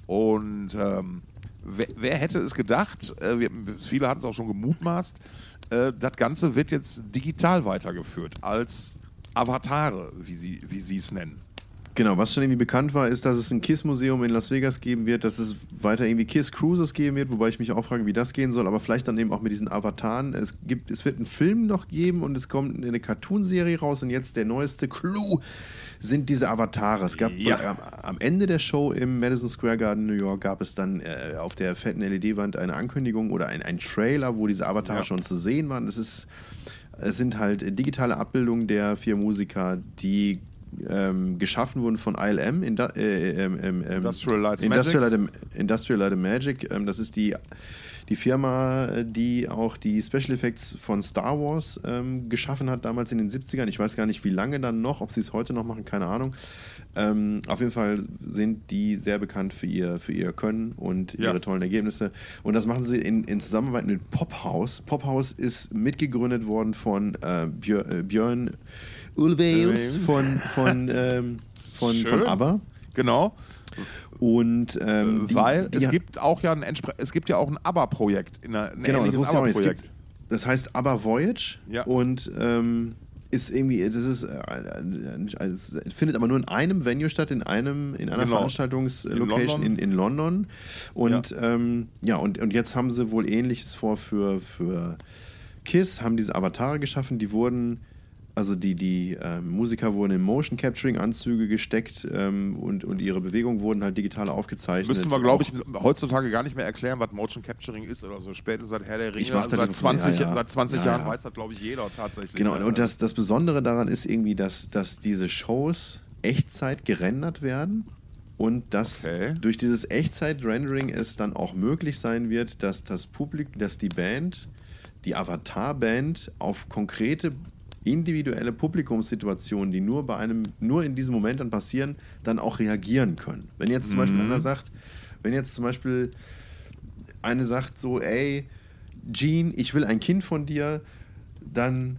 Und ähm, wer, wer hätte es gedacht, äh, wir, viele hatten es auch schon gemutmaßt, äh, das Ganze wird jetzt digital weitergeführt als Avatare, wie sie wie sie es nennen. Genau, was schon irgendwie bekannt war, ist, dass es ein KISS-Museum in Las Vegas geben wird, dass es weiter irgendwie KISS-Cruises geben wird, wobei ich mich auch frage, wie das gehen soll, aber vielleicht dann eben auch mit diesen Avataren. Es, gibt, es wird einen Film noch geben und es kommt eine Cartoonserie raus und jetzt der neueste Clou sind diese Avatare. Es gab ja. am, am, Ende der Show im Madison Square Garden, New York, gab es dann äh, auf der fetten LED-Wand eine Ankündigung oder ein, ein Trailer, wo diese Avatare ja. schon zu sehen waren. Es, ist, es sind halt digitale Abbildungen der vier Musiker, die ähm, geschaffen wurden von ILM, Indu äh, ähm, ähm, Industrial Light Industrial Magic. Light, Industrial Light Magic. Ähm, das ist die, die Firma, die auch die Special Effects von Star Wars ähm, geschaffen hat, damals in den 70ern. Ich weiß gar nicht, wie lange dann noch, ob sie es heute noch machen, keine Ahnung. Ähm, auf jeden Fall sind die sehr bekannt für ihr, für ihr Können und ja. ihre tollen Ergebnisse. Und das machen sie in, in Zusammenarbeit mit Pophouse. Pophouse ist mitgegründet worden von äh, Björn Ulvaeus von, von, (laughs) ähm, von, von ABBA. Genau. Und ähm, die, weil die es gibt auch ja ein es gibt ja auch ein ABBA-Projekt genau, das ABBA -Projekt. Das heißt ABBA Voyage ja. und ähm, ist irgendwie, das ist, äh, es findet aber nur in einem Venue statt, in einem, in einer genau. Veranstaltungslocation in, in, London. Und ja, ähm, ja und, und jetzt haben sie wohl ähnliches vor für, für KISS, haben diese Avatare geschaffen, die wurden also die, die ähm, Musiker wurden in Motion Capturing Anzüge gesteckt ähm, und, und ihre Bewegungen wurden halt digital aufgezeichnet. Müssen wir, glaube ich, heutzutage gar nicht mehr erklären, was Motion Capturing ist oder so. Spätestens seit Herr der Ringe, also seit 20, ja, ja. seit 20 ja, Jahren weiß das, glaube ich, jeder tatsächlich. Genau, und das, das Besondere daran ist irgendwie, dass, dass diese Shows Echtzeit gerendert werden und dass okay. durch dieses Echtzeit-Rendering es dann auch möglich sein wird, dass das Publikum, dass die Band, die Avatar-Band auf konkrete individuelle Publikumssituationen, die nur bei einem, nur in diesem Moment dann passieren, dann auch reagieren können. Wenn jetzt zum mhm. Beispiel einer sagt, wenn jetzt zum Beispiel eine sagt so, ey, Gene, ich will ein Kind von dir, dann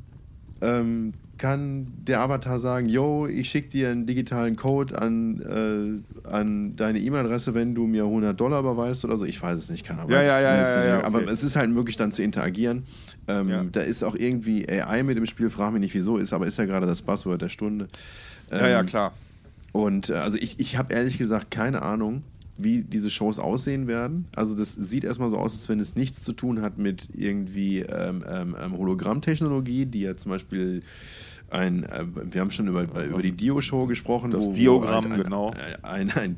ähm, kann der Avatar sagen, yo, ich schicke dir einen digitalen Code an, äh, an deine E-Mail-Adresse, wenn du mir 100 Dollar überweist oder so. Ich weiß es nicht, kann aber, ja, ja, ja, ja, ja, aber okay. es ist halt möglich dann zu interagieren. Ähm, ja. Da ist auch irgendwie AI mit im Spiel, frag mich nicht wieso, ist aber ist ja gerade das Buzzword der Stunde. Ähm, ja, ja, ähm, klar. Und äh, also ich, ich habe ehrlich gesagt keine Ahnung, wie diese Shows aussehen werden. Also das sieht erstmal so aus, als wenn es nichts zu tun hat mit irgendwie ähm, ähm, ähm Hologrammtechnologie, die ja zum Beispiel ein, äh, wir haben schon über, über die Dio-Show gesprochen. Das wo, Diogramm, wo ein, ein, genau. Ein, ein,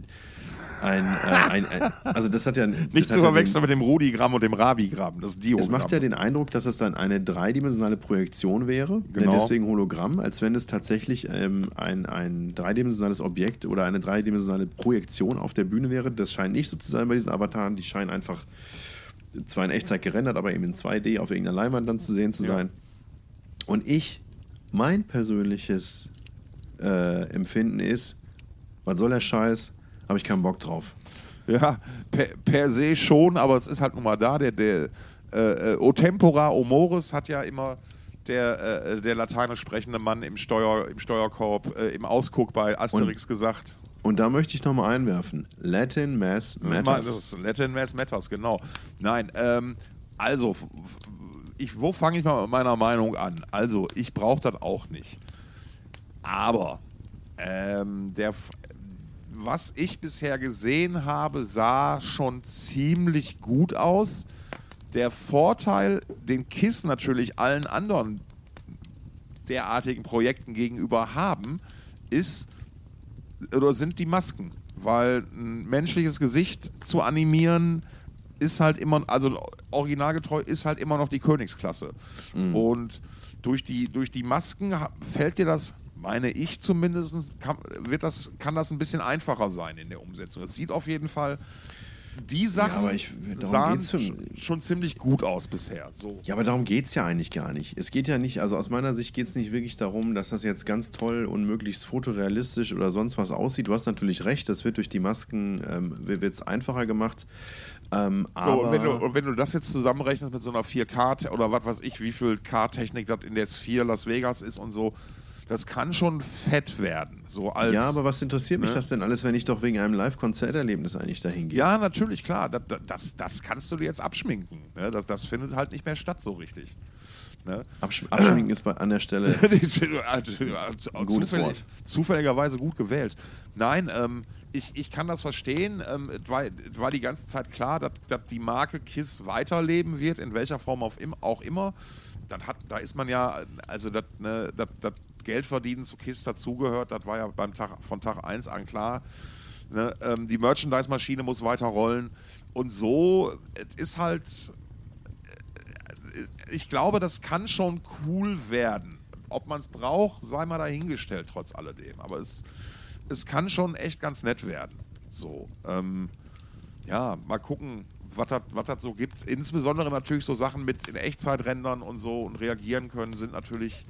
ein, äh, ein, ein, also das hat ja nicht zu verwechseln mit dem Rudigramm und dem Rabigramm, das Diogramm. Es macht ja den Eindruck, dass es dann eine dreidimensionale Projektion wäre, genau. deswegen Hologramm, als wenn es tatsächlich ähm, ein, ein dreidimensionales Objekt oder eine dreidimensionale Projektion auf der Bühne wäre. Das scheint nicht so zu sein bei diesen Avataren, die scheinen einfach zwar in Echtzeit gerendert, aber eben in 2D auf irgendeiner Leinwand dann zu sehen zu sein. Und ich, mein persönliches äh, Empfinden ist, was soll der Scheiß? Habe ich keinen Bock drauf. Ja, per, per, se schon, aber es ist halt nun mal da. Der, der äh, O tempora omoris hat ja immer der, äh, der lateinisch sprechende Mann im, Steuer, im Steuerkorb, äh, im Ausguck bei Asterix und, gesagt. Und da möchte ich nochmal einwerfen: Latin Mass Matters. Latin Mass Matters, genau. Nein, ähm, also, ich, wo fange ich mal mit meiner Meinung an? Also, ich brauche das auch nicht. Aber ähm, der, was ich bisher gesehen habe, sah schon ziemlich gut aus. Der Vorteil, den KISS natürlich allen anderen derartigen Projekten gegenüber haben, ist oder sind die Masken. Weil ein menschliches Gesicht zu animieren ist halt immer, also originalgetreu ist halt immer noch die Königsklasse. Mhm. Und durch die, durch die Masken fällt dir das meine ich zumindest, kann, wird das, kann das ein bisschen einfacher sein in der Umsetzung. Es sieht auf jeden Fall die Sachen ja, ich, sahen schon ziemlich gut aus bisher. So. Ja, aber darum geht es ja eigentlich gar nicht. Es geht ja nicht, also aus meiner Sicht geht es nicht wirklich darum, dass das jetzt ganz toll und möglichst fotorealistisch oder sonst was aussieht. Du hast natürlich recht, das wird durch die Masken ähm, wird's einfacher gemacht. Ähm, so, und wenn, du, und wenn du das jetzt zusammenrechnest mit so einer 4K oder was weiß ich, wie viel K-Technik das in der S4 Las Vegas ist und so, das kann schon fett werden. So als, ja, aber was interessiert mich ne? das denn alles, wenn ich doch wegen einem Live-Konzerterlebnis eigentlich dahin gehe? Ja, natürlich, klar. Das, das, das kannst du dir jetzt abschminken. Ne? Das, das findet halt nicht mehr statt so richtig. Ne? Abschminken ist bei, an der Stelle (laughs) ein Zufällig, zufälligerweise gut gewählt. Nein, ähm, ich, ich kann das verstehen. Ähm, es, war, es war die ganze Zeit klar, dass, dass die Marke KISS weiterleben wird, in welcher Form auch immer. Dann hat, da ist man ja, also das, ne, das, das Geldverdienen zu KISS dazugehört, das war ja beim Tag, von Tag 1 an klar. Ne, ähm, die Merchandise-Maschine muss weiter rollen. Und so ist halt ich glaube, das kann schon cool werden. Ob man es braucht, sei mal dahingestellt, trotz alledem. Aber es, es kann schon echt ganz nett werden. So, ähm, ja, mal gucken, was das so gibt. Insbesondere natürlich so Sachen mit in Echtzeit rendern und so und reagieren können, sind natürlich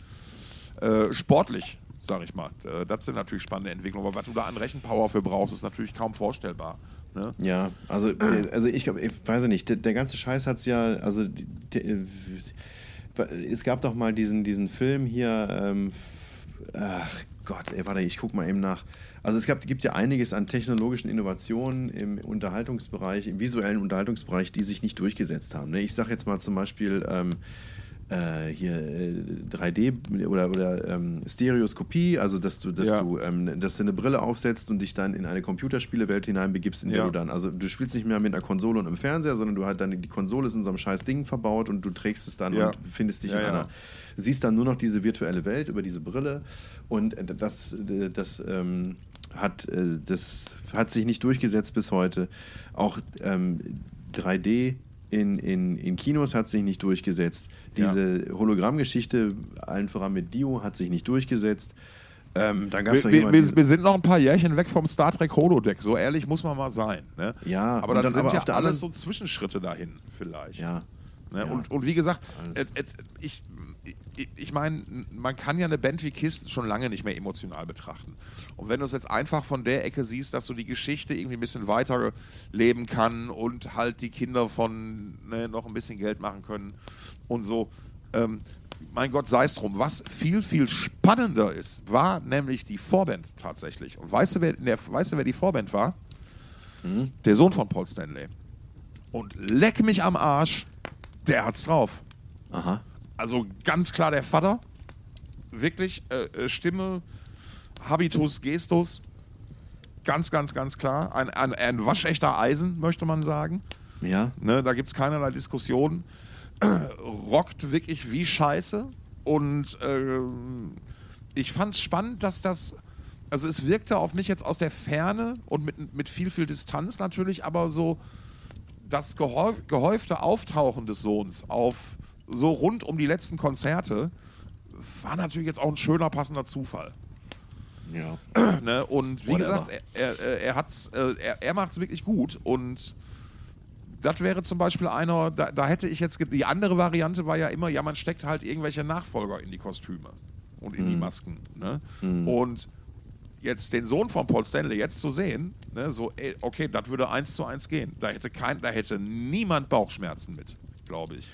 äh, sportlich, sag ich mal. Äh, das sind natürlich spannende Entwicklungen. Aber was du da an Rechenpower für brauchst, ist natürlich kaum vorstellbar. Ne? Ja, also, äh, also ich ich weiß nicht, der, der ganze Scheiß hat es ja, also äh, es gab doch mal diesen, diesen Film hier, ähm, ach Gott, ey, warte, ich guck mal eben nach. Also es gab, gibt ja einiges an technologischen Innovationen im Unterhaltungsbereich, im visuellen Unterhaltungsbereich, die sich nicht durchgesetzt haben. Ne? Ich sage jetzt mal zum Beispiel, ähm, äh, hier 3D äh, oder, oder ähm, Stereoskopie, also dass du, dass ja. du, ähm, dass du eine Brille aufsetzt und dich dann in eine Computerspielewelt hineinbegibst, in der ja. du dann, also du spielst nicht mehr mit einer Konsole und einem Fernseher, sondern du halt dann die Konsole ist in so einem scheiß Ding verbaut und du trägst es dann ja. und findest dich in einer, siehst dann nur noch diese virtuelle Welt über diese Brille und das, das ähm, hat, äh, das hat sich nicht durchgesetzt bis heute. Auch ähm, 3D in, in, in Kinos hat sich nicht durchgesetzt. Diese ja. Hologrammgeschichte, allen voran mit Dio, hat sich nicht durchgesetzt. Ähm, dann gab's wir, wir, wir, sind noch ein paar Jährchen weg vom Star Trek Holodeck, so ehrlich muss man mal sein. Ne? Ja, aber dann, sind aber ja alles so Zwischenschritte dahin, vielleicht. Ja. Ne? Ja. Und, und wie gesagt, äh, äh, ich, ich meine, man kann ja eine Band wie Kiss schon lange nicht mehr emotional betrachten. Und wenn du es jetzt einfach von der Ecke siehst, dass du die Geschichte irgendwie ein bisschen weiter leben kann und halt die Kinder von ne, noch ein bisschen Geld machen können und so, ähm, mein Gott, sei es drum. Was viel, viel spannender ist, war nämlich die Vorband tatsächlich. Und weißt du, wer, der, weißt du, wer die Vorband war? Mhm. Der Sohn von Paul Stanley. Und leck mich am Arsch, der hat's drauf. Aha. Also ganz klar der Vater. Wirklich äh, äh, Stimme, Habitus, Gestus. Ganz, ganz, ganz klar. Ein, ein, ein waschechter Eisen, möchte man sagen. Ja. Ne, da gibt es keinerlei Diskussion. (clears throat) Rockt wirklich wie Scheiße. Und äh, ich fand es spannend, dass das. Also es wirkte auf mich jetzt aus der Ferne und mit, mit viel, viel Distanz natürlich, aber so das gehäufte Auftauchen des Sohns auf so rund um die letzten Konzerte war natürlich jetzt auch ein schöner, passender Zufall. Ja. (clears throat) ne? Und wie Whatever. gesagt, er, er, er, hat's, äh, er, er macht es wirklich gut und das wäre zum Beispiel einer, da, da, hätte ich jetzt, die andere Variante war ja immer, ja, man steckt halt irgendwelche Nachfolger in die Kostüme und in mhm. die Masken. Ne? Mhm. Und jetzt den Sohn von Paul Stanley jetzt zu sehen, ne, so, ey, okay, das würde eins zu eins gehen. Da hätte, kein, da hätte niemand Bauchschmerzen mit, glaube ich.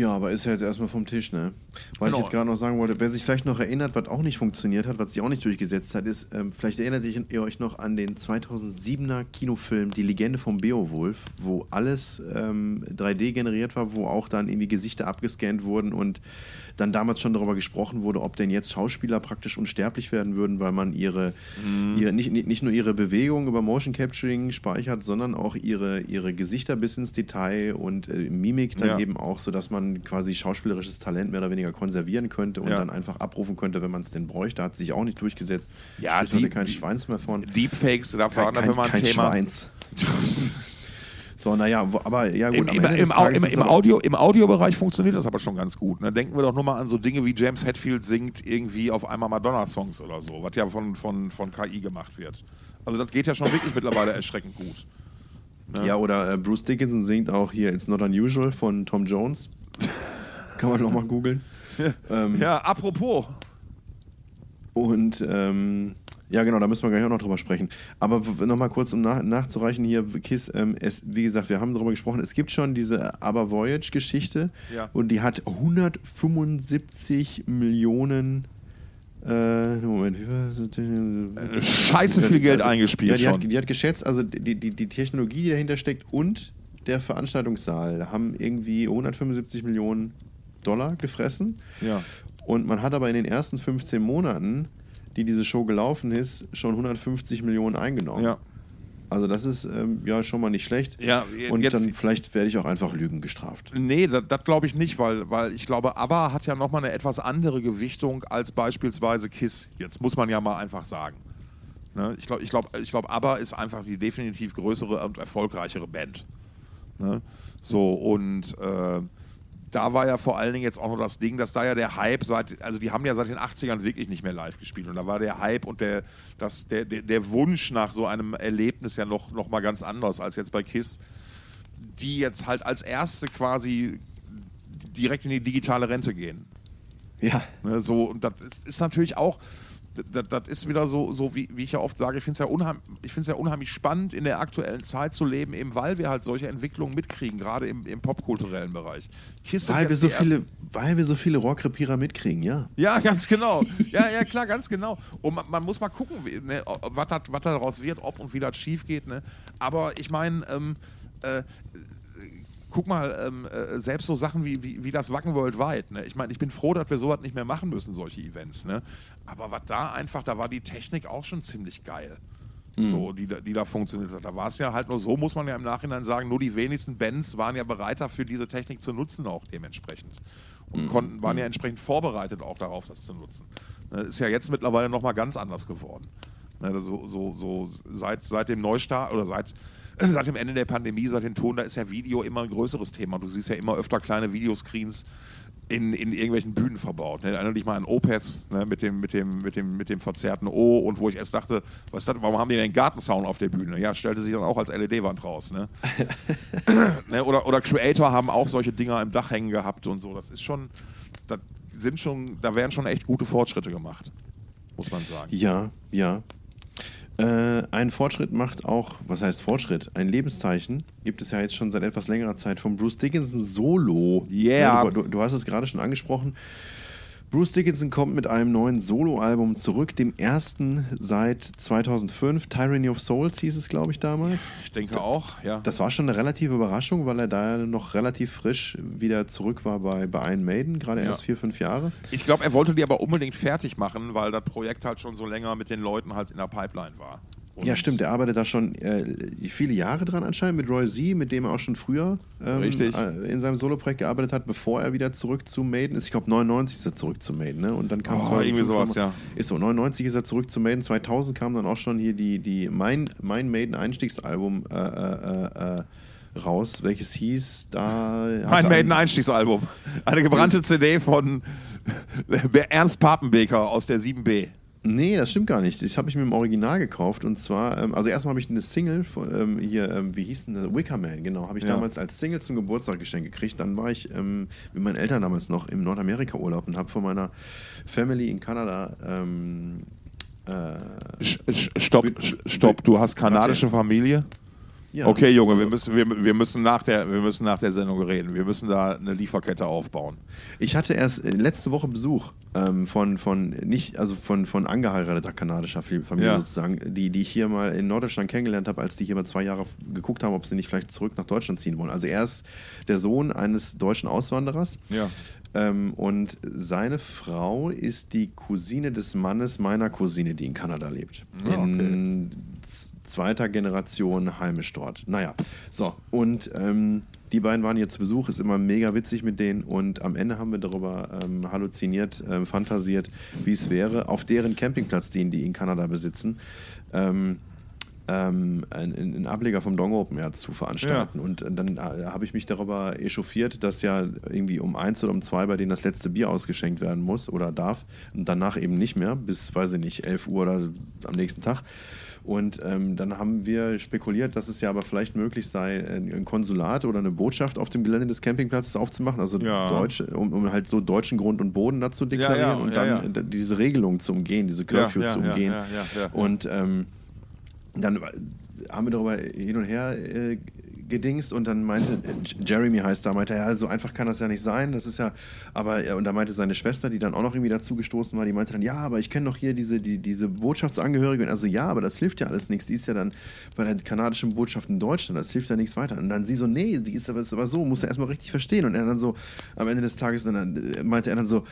Ja, aber ist ja jetzt erstmal vom Tisch, ne? Weil genau. ich jetzt gerade noch sagen wollte, wer sich vielleicht noch erinnert, was auch nicht funktioniert hat, was sich auch nicht durchgesetzt hat, ist, ähm, vielleicht erinnert ihr euch noch an den 2007er Kinofilm Die Legende vom Beowulf, wo alles ähm, 3D generiert war, wo auch dann irgendwie Gesichter abgescannt wurden und dann damals schon darüber gesprochen wurde, ob denn jetzt Schauspieler praktisch unsterblich werden würden, weil man ihre, mhm. ihre nicht, nicht nur ihre Bewegung über Motion Capturing speichert, sondern auch ihre, ihre Gesichter bis ins Detail und äh, Mimik dann ja. eben auch, sodass man quasi schauspielerisches Talent mehr oder weniger konservieren könnte und ja. dann einfach abrufen könnte, wenn man es denn bräuchte. Hat sich auch nicht durchgesetzt. Ja, die, kein Schweins mehr von. Deepfakes, da waren dafür mal ein kein Thema. Schweins. (laughs) So, naja, aber ja gut. Im, im, im, im, im Audio, Im Audiobereich funktioniert das aber schon ganz gut. Ne? Denken wir doch nur mal an so Dinge wie James Hetfield singt irgendwie auf einmal Madonna-Songs oder so, was ja von, von, von KI gemacht wird. Also das geht ja schon wirklich mittlerweile erschreckend gut. Ne? Ja, oder äh, Bruce Dickinson singt auch hier It's Not Unusual von Tom Jones. (laughs) Kann man nochmal googeln. (laughs) ähm, ja, apropos. Und ähm, ja, genau, da müssen wir gleich auch noch drüber sprechen. Aber nochmal kurz, um nach, nachzureichen hier, Kiss, ähm, es, wie gesagt, wir haben darüber gesprochen, es gibt schon diese Aber Voyage-Geschichte ja. und die hat 175 Millionen Äh, Moment, Scheiße viel Geld also, eingespielt ja, die schon. Hat, die hat geschätzt, also die, die, die Technologie, die dahinter steckt und der Veranstaltungssaal haben irgendwie 175 Millionen Dollar gefressen. Ja. Und man hat aber in den ersten 15 Monaten, die diese Show gelaufen ist, schon 150 Millionen eingenommen. Ja. Also das ist ähm, ja schon mal nicht schlecht. Ja, und jetzt, dann vielleicht werde ich auch einfach Lügen gestraft. Nee, das, das glaube ich nicht, weil, weil ich glaube, ABBA hat ja nochmal eine etwas andere Gewichtung als beispielsweise KISS. Jetzt muss man ja mal einfach sagen. Ne? Ich glaube, ich glaub, ich glaub, ABBA ist einfach die definitiv größere und erfolgreichere Band. Ne? So, und äh, da war ja vor allen Dingen jetzt auch noch das Ding, dass da ja der Hype seit, also die haben ja seit den 80ern wirklich nicht mehr live gespielt und da war der Hype und der, das, der, der, der Wunsch nach so einem Erlebnis ja noch, noch mal ganz anders als jetzt bei KISS, die jetzt halt als erste quasi direkt in die digitale Rente gehen. Ja. Ne, so, und das ist natürlich auch, das, das, ist wieder so, so wie, wie ich ja oft sage, ich finde es ja, unheim, ja unheimlich spannend, in der aktuellen Zeit zu leben, eben weil wir halt solche Entwicklungen mitkriegen, gerade im, im popkulturellen Bereich. Weil wir, so viele, weil wir so viele Rockrepierer mitkriegen, ja. Ja, ganz genau. ja, ja, klar, ganz genau. Und man, man muss mal gucken, ne, was, was daraus wird, ob und wie das schief geht. Ne? Aber ich meine, ähm, äh, guck mal, ähm, äh, selbst so Sachen wie, wie, wie das Wacken Worldwide. Ne? Ich meine, ich bin froh, dass wir sowas nicht mehr machen müssen, solche Events. Ne? Aber was da einfach, da war die Technik auch schon ziemlich geil. Mhm. So, die, die da funktioniert hat. Da war es ja halt nur so, muss man ja im Nachhinein sagen, nur die wenigsten Bands waren ja bereit dafür, diese Technik zu nutzen, auch dementsprechend. Und mhm. konnten, waren ja mhm. entsprechend vorbereitet auch darauf, das zu nutzen. Das ne, ist ja jetzt mittlerweile nochmal ganz anders geworden. Ne, so, so, so seit, seit dem Neustart oder seit (clears throat) seit dem Ende der Pandemie, seit den Ton, da ist ja Video immer ein größeres Thema. Du siehst ja immer öfter kleine Videoscreens in, in irgendwelchen Bühnen verbaut. Ne? Erinnere dich mal an Opes ne? mit, dem, mit, dem, mit, dem, mit dem verzerrten O und wo ich erst dachte, was das, warum haben die denn Gartensound auf der Bühne? Ja, stellte sich dann auch als LED-Wand raus. Ne? (laughs) ne? Oder, oder Creator haben auch solche Dinger im Dach hängen gehabt und so. Das ist schon, das sind schon, da werden schon echt gute Fortschritte gemacht, muss man sagen. Ja, ja. Äh, ein Fortschritt macht auch, was heißt Fortschritt? Ein Lebenszeichen gibt es ja jetzt schon seit etwas längerer Zeit von Bruce Dickinson Solo. Yeah. Du, du, du hast es gerade schon angesprochen. Bruce Dickinson kommt mit einem neuen Soloalbum zurück, dem ersten seit 2005. Tyranny of Souls hieß es, glaube ich, damals. Ich denke auch, ja. Das war schon eine relative Überraschung, weil er da noch relativ frisch wieder zurück war bei, bei Iron Maiden, gerade ja. erst vier, fünf Jahre. Ich glaube, er wollte die aber unbedingt fertig machen, weil das Projekt halt schon so länger mit den Leuten halt in der Pipeline war. Und ja, stimmt. Er arbeitet da schon äh, viele Jahre dran anscheinend mit Roy Z, mit dem er auch schon früher ähm, äh, in seinem Soloprojekt gearbeitet hat, bevor er wieder zurück zu Maiden ist. Ich glaube, 99 ist er zurück zu Maiden. Ne? Und dann kam oh, irgendwie sowas, ja. Ist so, 99 ist er zurück zu Maiden. 2000 kam dann auch schon hier die, die mein, mein Maiden-Einstiegsalbum äh, äh, äh raus, welches hieß da. Mein Maiden-Einstiegsalbum. Eine gebrannte CD von (laughs) Ernst Papenbeker aus der 7B. Nee, das stimmt gar nicht. Das habe ich mir im Original gekauft. Und zwar, ähm, also erstmal habe ich eine Single, ähm, hier, ähm, wie hieß denn das? Wickerman, genau, habe ich ja. damals als Single zum Geburtstag geschenkt gekriegt. Dann war ich ähm, mit meinen Eltern damals noch im Nordamerika-Urlaub und habe von meiner Family in Kanada. Ähm, äh, stopp, stopp, du hast kanadische Familie? Ja. Okay, Junge, wir müssen, wir, wir, müssen nach der, wir müssen nach der Sendung reden. Wir müssen da eine Lieferkette aufbauen. Ich hatte erst äh, letzte Woche Besuch ähm, von, von nicht, also von, von angeheirateter kanadischer Familie ja. sozusagen, die, die ich hier mal in Norddeutschland kennengelernt habe, als die hier mal zwei Jahre geguckt haben, ob sie nicht vielleicht zurück nach Deutschland ziehen wollen. Also er ist der Sohn eines deutschen Auswanderers. Ja. Ähm, und seine Frau ist die Cousine des Mannes meiner Cousine, die in Kanada lebt. Ja, ah, okay. In zweiter Generation heimisch dort. Naja, so. Und ähm, die beiden waren hier zu Besuch, ist immer mega witzig mit denen. Und am Ende haben wir darüber ähm, halluziniert, ähm, fantasiert, wie es wäre, auf deren Campingplatz, den die in Kanada besitzen, ähm, ähm, einen, Ableger vom Dong Open Air zu veranstalten. Ja. Und dann äh, habe ich mich darüber echauffiert, dass ja irgendwie um eins oder um zwei bei denen das letzte Bier ausgeschenkt werden muss oder darf und danach eben nicht mehr, bis, weiß ich nicht, 11 Uhr oder am nächsten Tag. Und ähm, dann haben wir spekuliert, dass es ja aber vielleicht möglich sei, ein Konsulat oder eine Botschaft auf dem Gelände des Campingplatzes aufzumachen, also ja. Deutsch, um, um, halt so deutschen Grund und Boden dazu deklarieren ja, ja, und dann diese Regelung zu umgehen, diese Curfew zu umgehen. Und ähm, dann haben wir darüber hin und her äh, gedingst und dann meinte, Jeremy heißt da, meinte, ja, so einfach kann das ja nicht sein, das ist ja, aber, und da meinte seine Schwester, die dann auch noch irgendwie dazu gestoßen war, die meinte dann, ja, aber ich kenne doch hier diese, die, diese Botschaftsangehörige und also ja, aber das hilft ja alles nichts, die ist ja dann bei der kanadischen Botschaft in Deutschland, das hilft ja nichts weiter. Und dann sie so, nee, die ist aber, ist aber so, muss er erstmal richtig verstehen und er dann so, am Ende des Tages, dann, äh, meinte er dann so,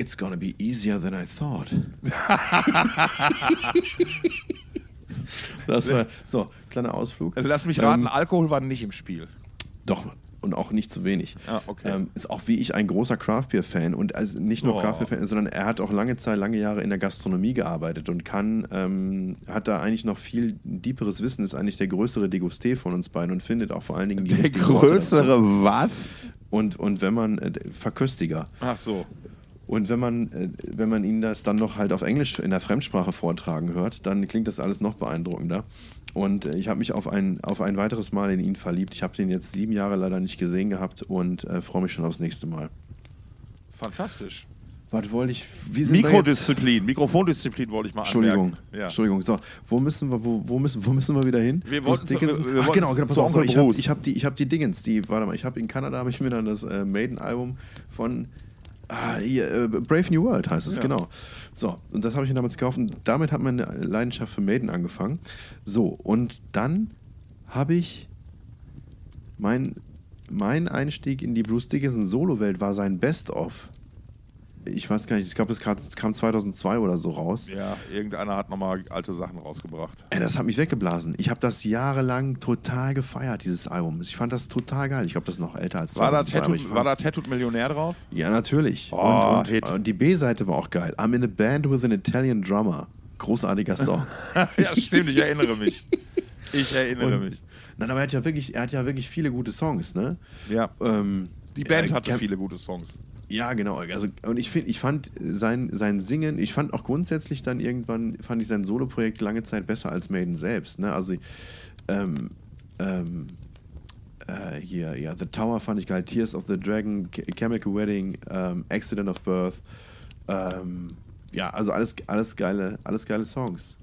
It's gonna be easier than I thought. (laughs) das war so, kleiner Ausflug. Also lass mich raten, ähm, Alkohol war nicht im Spiel. Doch, und auch nicht zu wenig. Ah, okay. ähm, ist auch wie ich ein großer Craft Beer Fan und also nicht nur oh. Craft Beer Fan, sondern er hat auch lange Zeit, lange Jahre in der Gastronomie gearbeitet und kann, ähm, hat da eigentlich noch viel deeperes Wissen, ist eigentlich der größere Degusté von uns beiden und findet auch vor allen Dingen die Der größere was? Und, und wenn man, äh, Verköstiger. Ach so. Und wenn man, äh, wenn man ihn das dann noch halt auf Englisch in der Fremdsprache vortragen hört, dann klingt das alles noch beeindruckender. Und äh, ich habe mich auf ein, auf ein weiteres Mal in ihn verliebt. Ich habe den jetzt sieben Jahre leider nicht gesehen gehabt und äh, freue mich schon aufs nächste Mal. Fantastisch. Was wollte ich? Mikrodisziplin, Mikrofondisziplin wollte ich mal Entschuldigung, ja. Entschuldigung. So, wo müssen wir, wo, wo, müssen, wo müssen wir wieder hin? Wir wollten zu, wir, wir Ach, genau, genau. Pass auf, so, ich habe ich hab die, hab die Dingens, die, warte mal, ich habe in Kanada habe ich mir dann das äh, Maiden-Album von Ah, hier, äh, Brave New World heißt es, ja. genau. So, und das habe ich mir damals gekauft und damit hat meine Leidenschaft für Maiden angefangen. So, und dann habe ich mein, mein Einstieg in die Bruce Dickinson Solo-Welt war sein Best-of ich weiß gar nicht, ich glaube, es kam 2002 oder so raus. Ja, irgendeiner hat nochmal alte Sachen rausgebracht. Ey, das hat mich weggeblasen. Ich habe das jahrelang total gefeiert, dieses Album. Ich fand das total geil. Ich glaube, das ist noch älter als War da Tattooed, war da Tattooed Millionär drauf? Ja, natürlich. Oh, und, und, und die B-Seite war auch geil. I'm in a band with an Italian drummer. Großartiger Song. (laughs) ja, stimmt, ich erinnere mich. Ich erinnere und, mich. Nein, aber er hat ja wirklich, er hat ja wirklich viele gute Songs, ne? Ja. Ähm, die Band hatte viele gute Songs. Ja, genau. Also, und ich, find, ich fand sein, sein Singen, ich fand auch grundsätzlich dann irgendwann, fand ich sein Soloprojekt lange Zeit besser als Maiden selbst. Ne? Also, ähm, ähm, äh, hier, ja, The Tower fand ich geil, Tears of the Dragon, Chemical Wedding, ähm, Accident of Birth. Ähm, ja, also alles, alles geile, alles geile Songs.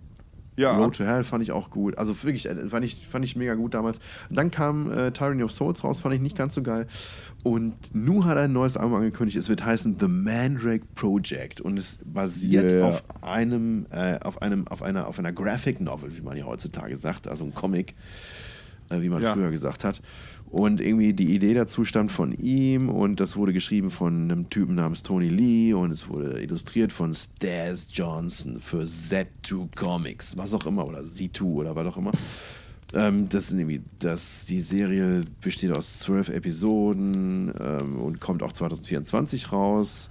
Ja. Road to Hell fand ich auch gut. Also wirklich, äh, fand ich, fand ich mega gut damals. dann kam äh, Tyranny of Souls raus, fand ich nicht ganz so geil. Und Nu hat ein neues Album angekündigt. Es wird heißen The Mandrake Project und es basiert yeah. auf einem, äh, auf einem, auf einer, auf einer Graphic Novel, wie man ja heutzutage sagt, also ein Comic, äh, wie man ja. früher gesagt hat. Und irgendwie die Idee dazu stammt von ihm und das wurde geschrieben von einem Typen namens Tony Lee und es wurde illustriert von Stas Johnson für Z2 Comics, was auch immer, oder Z2 oder was auch immer. Ähm, das, irgendwie, das, die Serie besteht aus zwölf Episoden ähm, und kommt auch 2024 raus.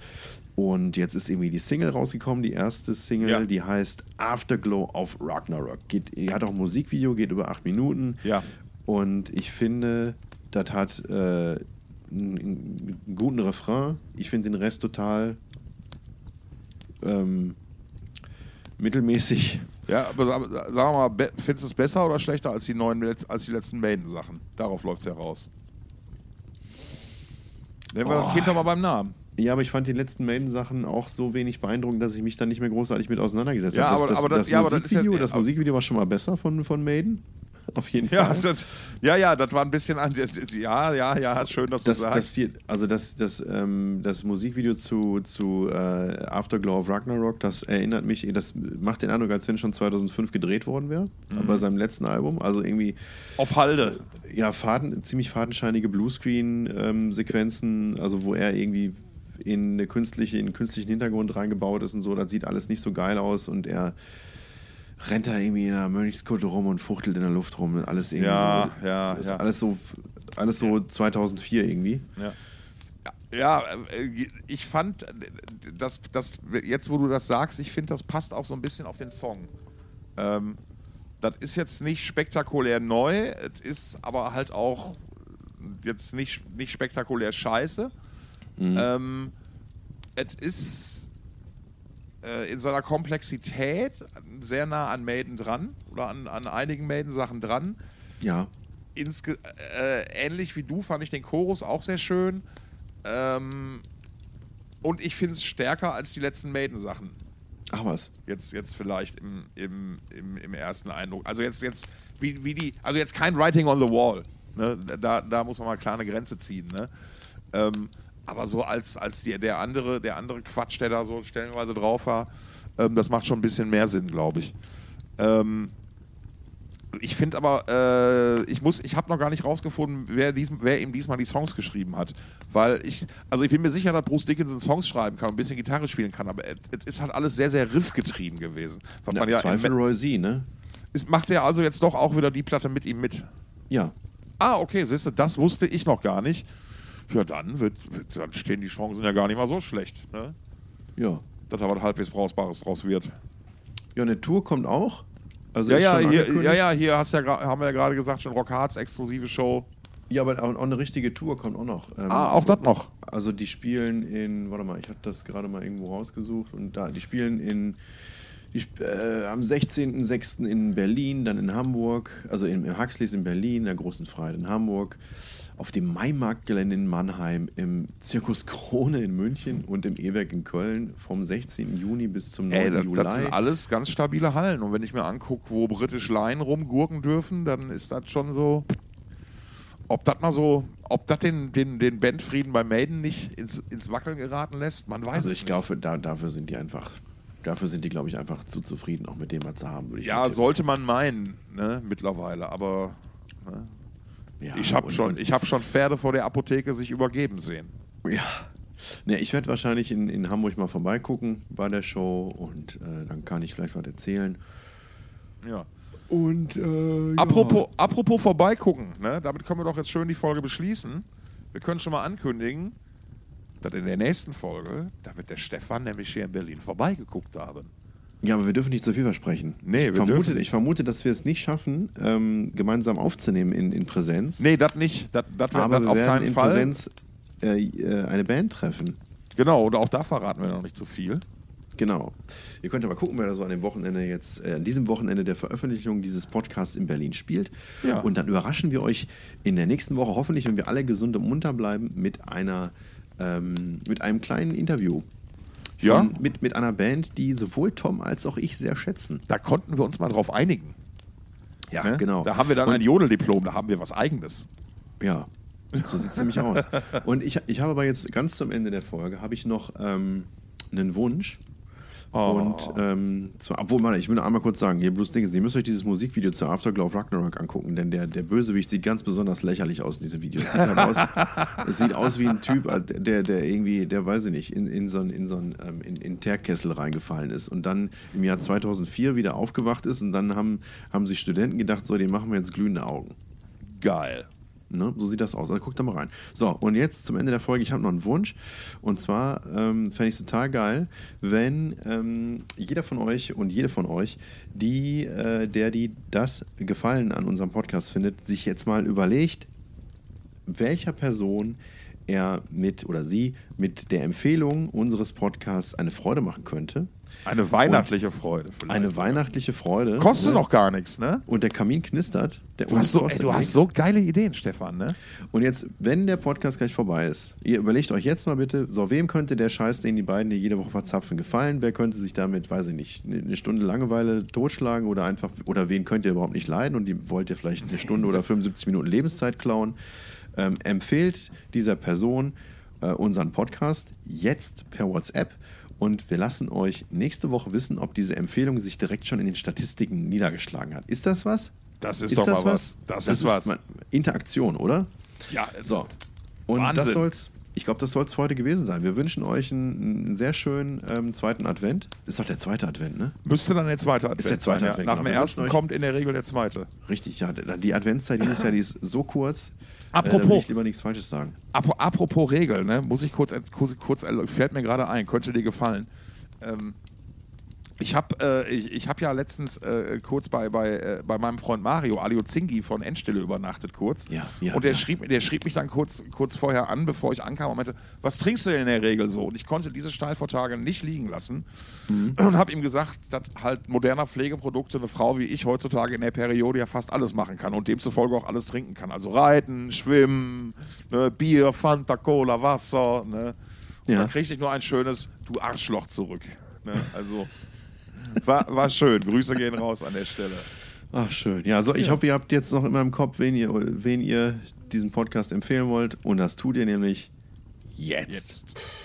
Und jetzt ist irgendwie die Single rausgekommen, die erste Single, ja. die heißt Afterglow of Ragnarok. Geht, hat auch ein Musikvideo, geht über acht Minuten. Ja. Und ich finde, das hat äh, einen, guten Refrain. Ich finde den Rest total ähm, mittelmäßig. Ja, aber sagen wir mal, findest du es besser oder schlechter als die neuen, als die letzten Maiden-Sachen? Darauf läuft es ja raus. Nennen wir oh. das Kind doch mal beim Namen. Ja, aber ich fand die letzten Maiden-Sachen auch so wenig beeindruckend, dass ich mich dann nicht mehr großartig mit auseinandergesetzt ja, habe. Das, aber, das, das, das, Musikvideo, ja, das Musikvideo war schon mal besser von, von Maiden. Auf jeden ja, Fall. Das, ja, ja, das war ein bisschen an. Ja, ja, ja, schön, dass du das, sagst. Das hier, also das, das, ähm, das Musikvideo zu, zu äh, Afterglow of Ragnarok, das erinnert mich, das macht den Eindruck, als wenn schon 2005 gedreht worden wäre, mhm. bei seinem letzten Album. Also irgendwie. Auf Halde. Ja, faden, ziemlich fadenscheinige Bluescreen-Sequenzen, ähm, also wo er irgendwie in eine künstliche, in einen künstlichen Hintergrund reingebaut ist und so. Das sieht alles nicht so geil aus und er rennt da irgendwie in einer Mönchskutte rum und fuchtelt in der Luft rum. Alles irgendwie ja, so. Ja, ist ja. Alles so, alles so 2004 irgendwie. Ja. Ja, äh, ich fand, dass, dass jetzt, wo du das sagst, ich finde, das passt auch so ein bisschen auf den Song. Ähm, das ist jetzt nicht spektakulär neu, es ist aber halt auch jetzt nicht, nicht spektakulär scheiße. Mhm. Ähm, es ist äh, in seiner Komplexität sehr nah an Maiden dran oder an, an einigen Maiden-Sachen dran. Ja. Insge äh, ähnlich wie du fand ich den Chorus auch sehr schön. Ähm, und ich finde es stärker als die letzten Maiden-Sachen. Ach was. Jetzt, jetzt vielleicht im, im, im, im ersten Eindruck. Also jetzt, jetzt, wie, wie die, also jetzt kein Writing on the Wall. Ne? Da, da muss man mal klar eine Grenze ziehen. Ne? Ähm, aber so als, als die, der, andere, der andere Quatsch, der da so stellenweise drauf war, ähm, das macht schon ein bisschen mehr Sinn, glaube ich. Ähm, ich finde aber, äh, ich muss, ich habe noch gar nicht rausgefunden, wer, diesem, wer ihm diesmal die Songs geschrieben hat. Weil ich, also ich bin mir sicher, dass Bruce Dickinson Songs schreiben kann und ein bisschen Gitarre spielen kann, aber es ist halt alles sehr, sehr riffgetrieben gewesen. Was ja, ja Zweifel Roy Z, ne? Ist, macht er also jetzt doch auch wieder die Platte mit ihm mit? Ja. Ah, okay, siehst du, das wusste ich noch gar nicht. Ja, dann, wird, wird, dann stehen die Chancen ja gar nicht mal so schlecht. Ne? Ja. Dass da was halbwegs Brauchbares draus wird. Ja, eine Tour kommt auch. Also ja, ja, hier, ja, ja, hier hast ja, haben wir ja gerade gesagt, schon Rock exklusive Show. Ja, aber auch eine richtige Tour kommt auch noch. Ähm, ah, auch das noch. Also die spielen in, warte mal, ich habe das gerade mal irgendwo rausgesucht und da, die spielen in die, äh, am 16.06. in Berlin, dann in Hamburg, also im, im Huxleys in Berlin, der großen Freiheit in Hamburg, auf dem Maimarktgelände in Mannheim, im Zirkus Krone in München und im E-Werk in Köln vom 16. Juni bis zum 9. Ey, das, Juli. Das sind alles ganz stabile Hallen. Und wenn ich mir angucke, wo British Line rumgurken dürfen, dann ist das schon so. Ob das mal so, ob das den, den, den Bandfrieden bei Maiden nicht ins, ins Wackeln geraten lässt, man weiß also es ich nicht. Also ich glaube, da, dafür sind die einfach Dafür sind die, glaube ich, einfach zu zufrieden, auch mit dem, was sie haben. Würde ich ja, sollte man meinen, ne, mittlerweile. Aber ne, ja, ich habe schon, hab schon Pferde vor der Apotheke sich übergeben sehen. Ja. Ne, ich werde wahrscheinlich in, in Hamburg mal vorbeigucken bei der Show und äh, dann kann ich vielleicht was erzählen. Ja. Und äh, apropos, ja. apropos vorbeigucken, ne? damit können wir doch jetzt schön die Folge beschließen. Wir können schon mal ankündigen, dass in der nächsten Folge, da wird der Stefan nämlich hier in Berlin vorbeigeguckt haben. Ja, aber wir dürfen nicht zu viel versprechen. Nee, ich, vermute, ich vermute, dass wir es nicht schaffen, ähm, gemeinsam aufzunehmen in, in Präsenz. Nee, das nicht. Das, das aber wir auf werden keinen in Fall. Präsenz äh, äh, eine Band treffen. Genau, und auch da verraten wir noch nicht zu viel. Genau. Ihr könnt ja mal gucken, wer da so an dem Wochenende jetzt, äh, an diesem Wochenende der Veröffentlichung dieses Podcasts in Berlin spielt. Ja. Und dann überraschen wir euch in der nächsten Woche, hoffentlich, wenn wir alle gesund und munter bleiben, mit einer ähm, mit einem kleinen Interview ja? mit, mit einer Band, die sowohl Tom als auch ich sehr schätzen. Da konnten wir uns mal drauf einigen. Ja, ne? genau. Da haben wir dann Und, ein Jodeldiplom, da haben wir was Eigenes. Ja, so sieht es nämlich aus. (laughs) Und ich, ich habe aber jetzt ganz zum Ende der Folge, habe ich noch ähm, einen Wunsch. Oh. Und ähm, zwar, obwohl, Mann, ich will einmal kurz sagen, hier Blues Dingens, ihr müsst euch dieses Musikvideo zu Afterglow of Ragnarok angucken, denn der, der Bösewicht sieht ganz besonders lächerlich aus in diesem Video. Es sieht, halt aus, (laughs) es sieht aus wie ein Typ, äh, der, der irgendwie, der weiß ich nicht, in, in so einen in so ähm, in, in Teerkessel reingefallen ist und dann im Jahr 2004 wieder aufgewacht ist und dann haben, haben sich Studenten gedacht, so, den machen wir jetzt glühende Augen. Geil. Ne? So sieht das aus. Also guckt da mal rein. So, und jetzt zum Ende der Folge, ich habe noch einen Wunsch. Und zwar ähm, fände ich es total geil, wenn ähm, jeder von euch und jede von euch, die, äh, der, die das Gefallen an unserem Podcast findet, sich jetzt mal überlegt, welcher Person er mit oder sie mit der Empfehlung unseres Podcasts eine Freude machen könnte. Eine weihnachtliche Freude. Vielleicht. Eine weihnachtliche Freude. Kostet ne? noch gar nichts, ne? Und der Kamin knistert. Der du hast, so, ey, du hast so geile Ideen, Stefan, ne? Und jetzt, wenn der Podcast gleich vorbei ist, ihr überlegt euch jetzt mal bitte, so, wem könnte der Scheiß, den die beiden hier jede Woche verzapfen, gefallen? Wer könnte sich damit, weiß ich nicht, eine Stunde Langeweile totschlagen oder einfach, oder wen könnt ihr überhaupt nicht leiden und die wollt ihr vielleicht eine Stunde oder 75 Minuten Lebenszeit klauen? Ähm, empfehlt dieser Person äh, unseren Podcast jetzt per WhatsApp und wir lassen euch nächste Woche wissen, ob diese Empfehlung sich direkt schon in den Statistiken niedergeschlagen hat. Ist das was? Das ist, ist doch das mal was. Das, das ist, ist was. Interaktion, oder? Ja. So. Und Wahnsinn. das soll's. Ich glaube, das soll es heute gewesen sein. Wir wünschen euch einen, einen sehr schönen ähm, zweiten Advent. Das ist doch der zweite Advent, ne? Müsste dann der zweite Advent. Ist der zweite sein, Advent. Ja. Nach genau. dem ersten kommt in der Regel der zweite. Richtig, ja. Die Adventszeit dieses Jahr, die ist so kurz. Apropos. Äh, ich lieber nichts Falsches sagen. Apropos Regel, ne? Muss ich kurz, kurz, kurz fällt mir gerade ein, könnte dir gefallen. Ähm, ich habe äh, ich, ich hab ja letztens äh, kurz bei, bei, äh, bei meinem Freund Mario, Alio Zingi von Endstille übernachtet kurz. Ja, ja, und der, ja. Schrieb, der schrieb mich dann kurz, kurz vorher an, bevor ich ankam und meinte, was trinkst du denn in der Regel so? Und ich konnte diese Steilvortage nicht liegen lassen mhm. und habe ihm gesagt, dass halt moderner Pflegeprodukte eine Frau wie ich heutzutage in der Periode ja fast alles machen kann und demzufolge auch alles trinken kann. Also reiten, schwimmen, ne, Bier, Fanta, Cola, Wasser. Ne? Und ja. dann kriegte ich nur ein schönes Du Arschloch zurück. Ne? Also war, war schön. Grüße gehen raus an der Stelle. Ach, schön. Ja, so, ich hoffe, ihr habt jetzt noch immer im Kopf, wen ihr, wen ihr diesen Podcast empfehlen wollt. Und das tut ihr nämlich jetzt. jetzt.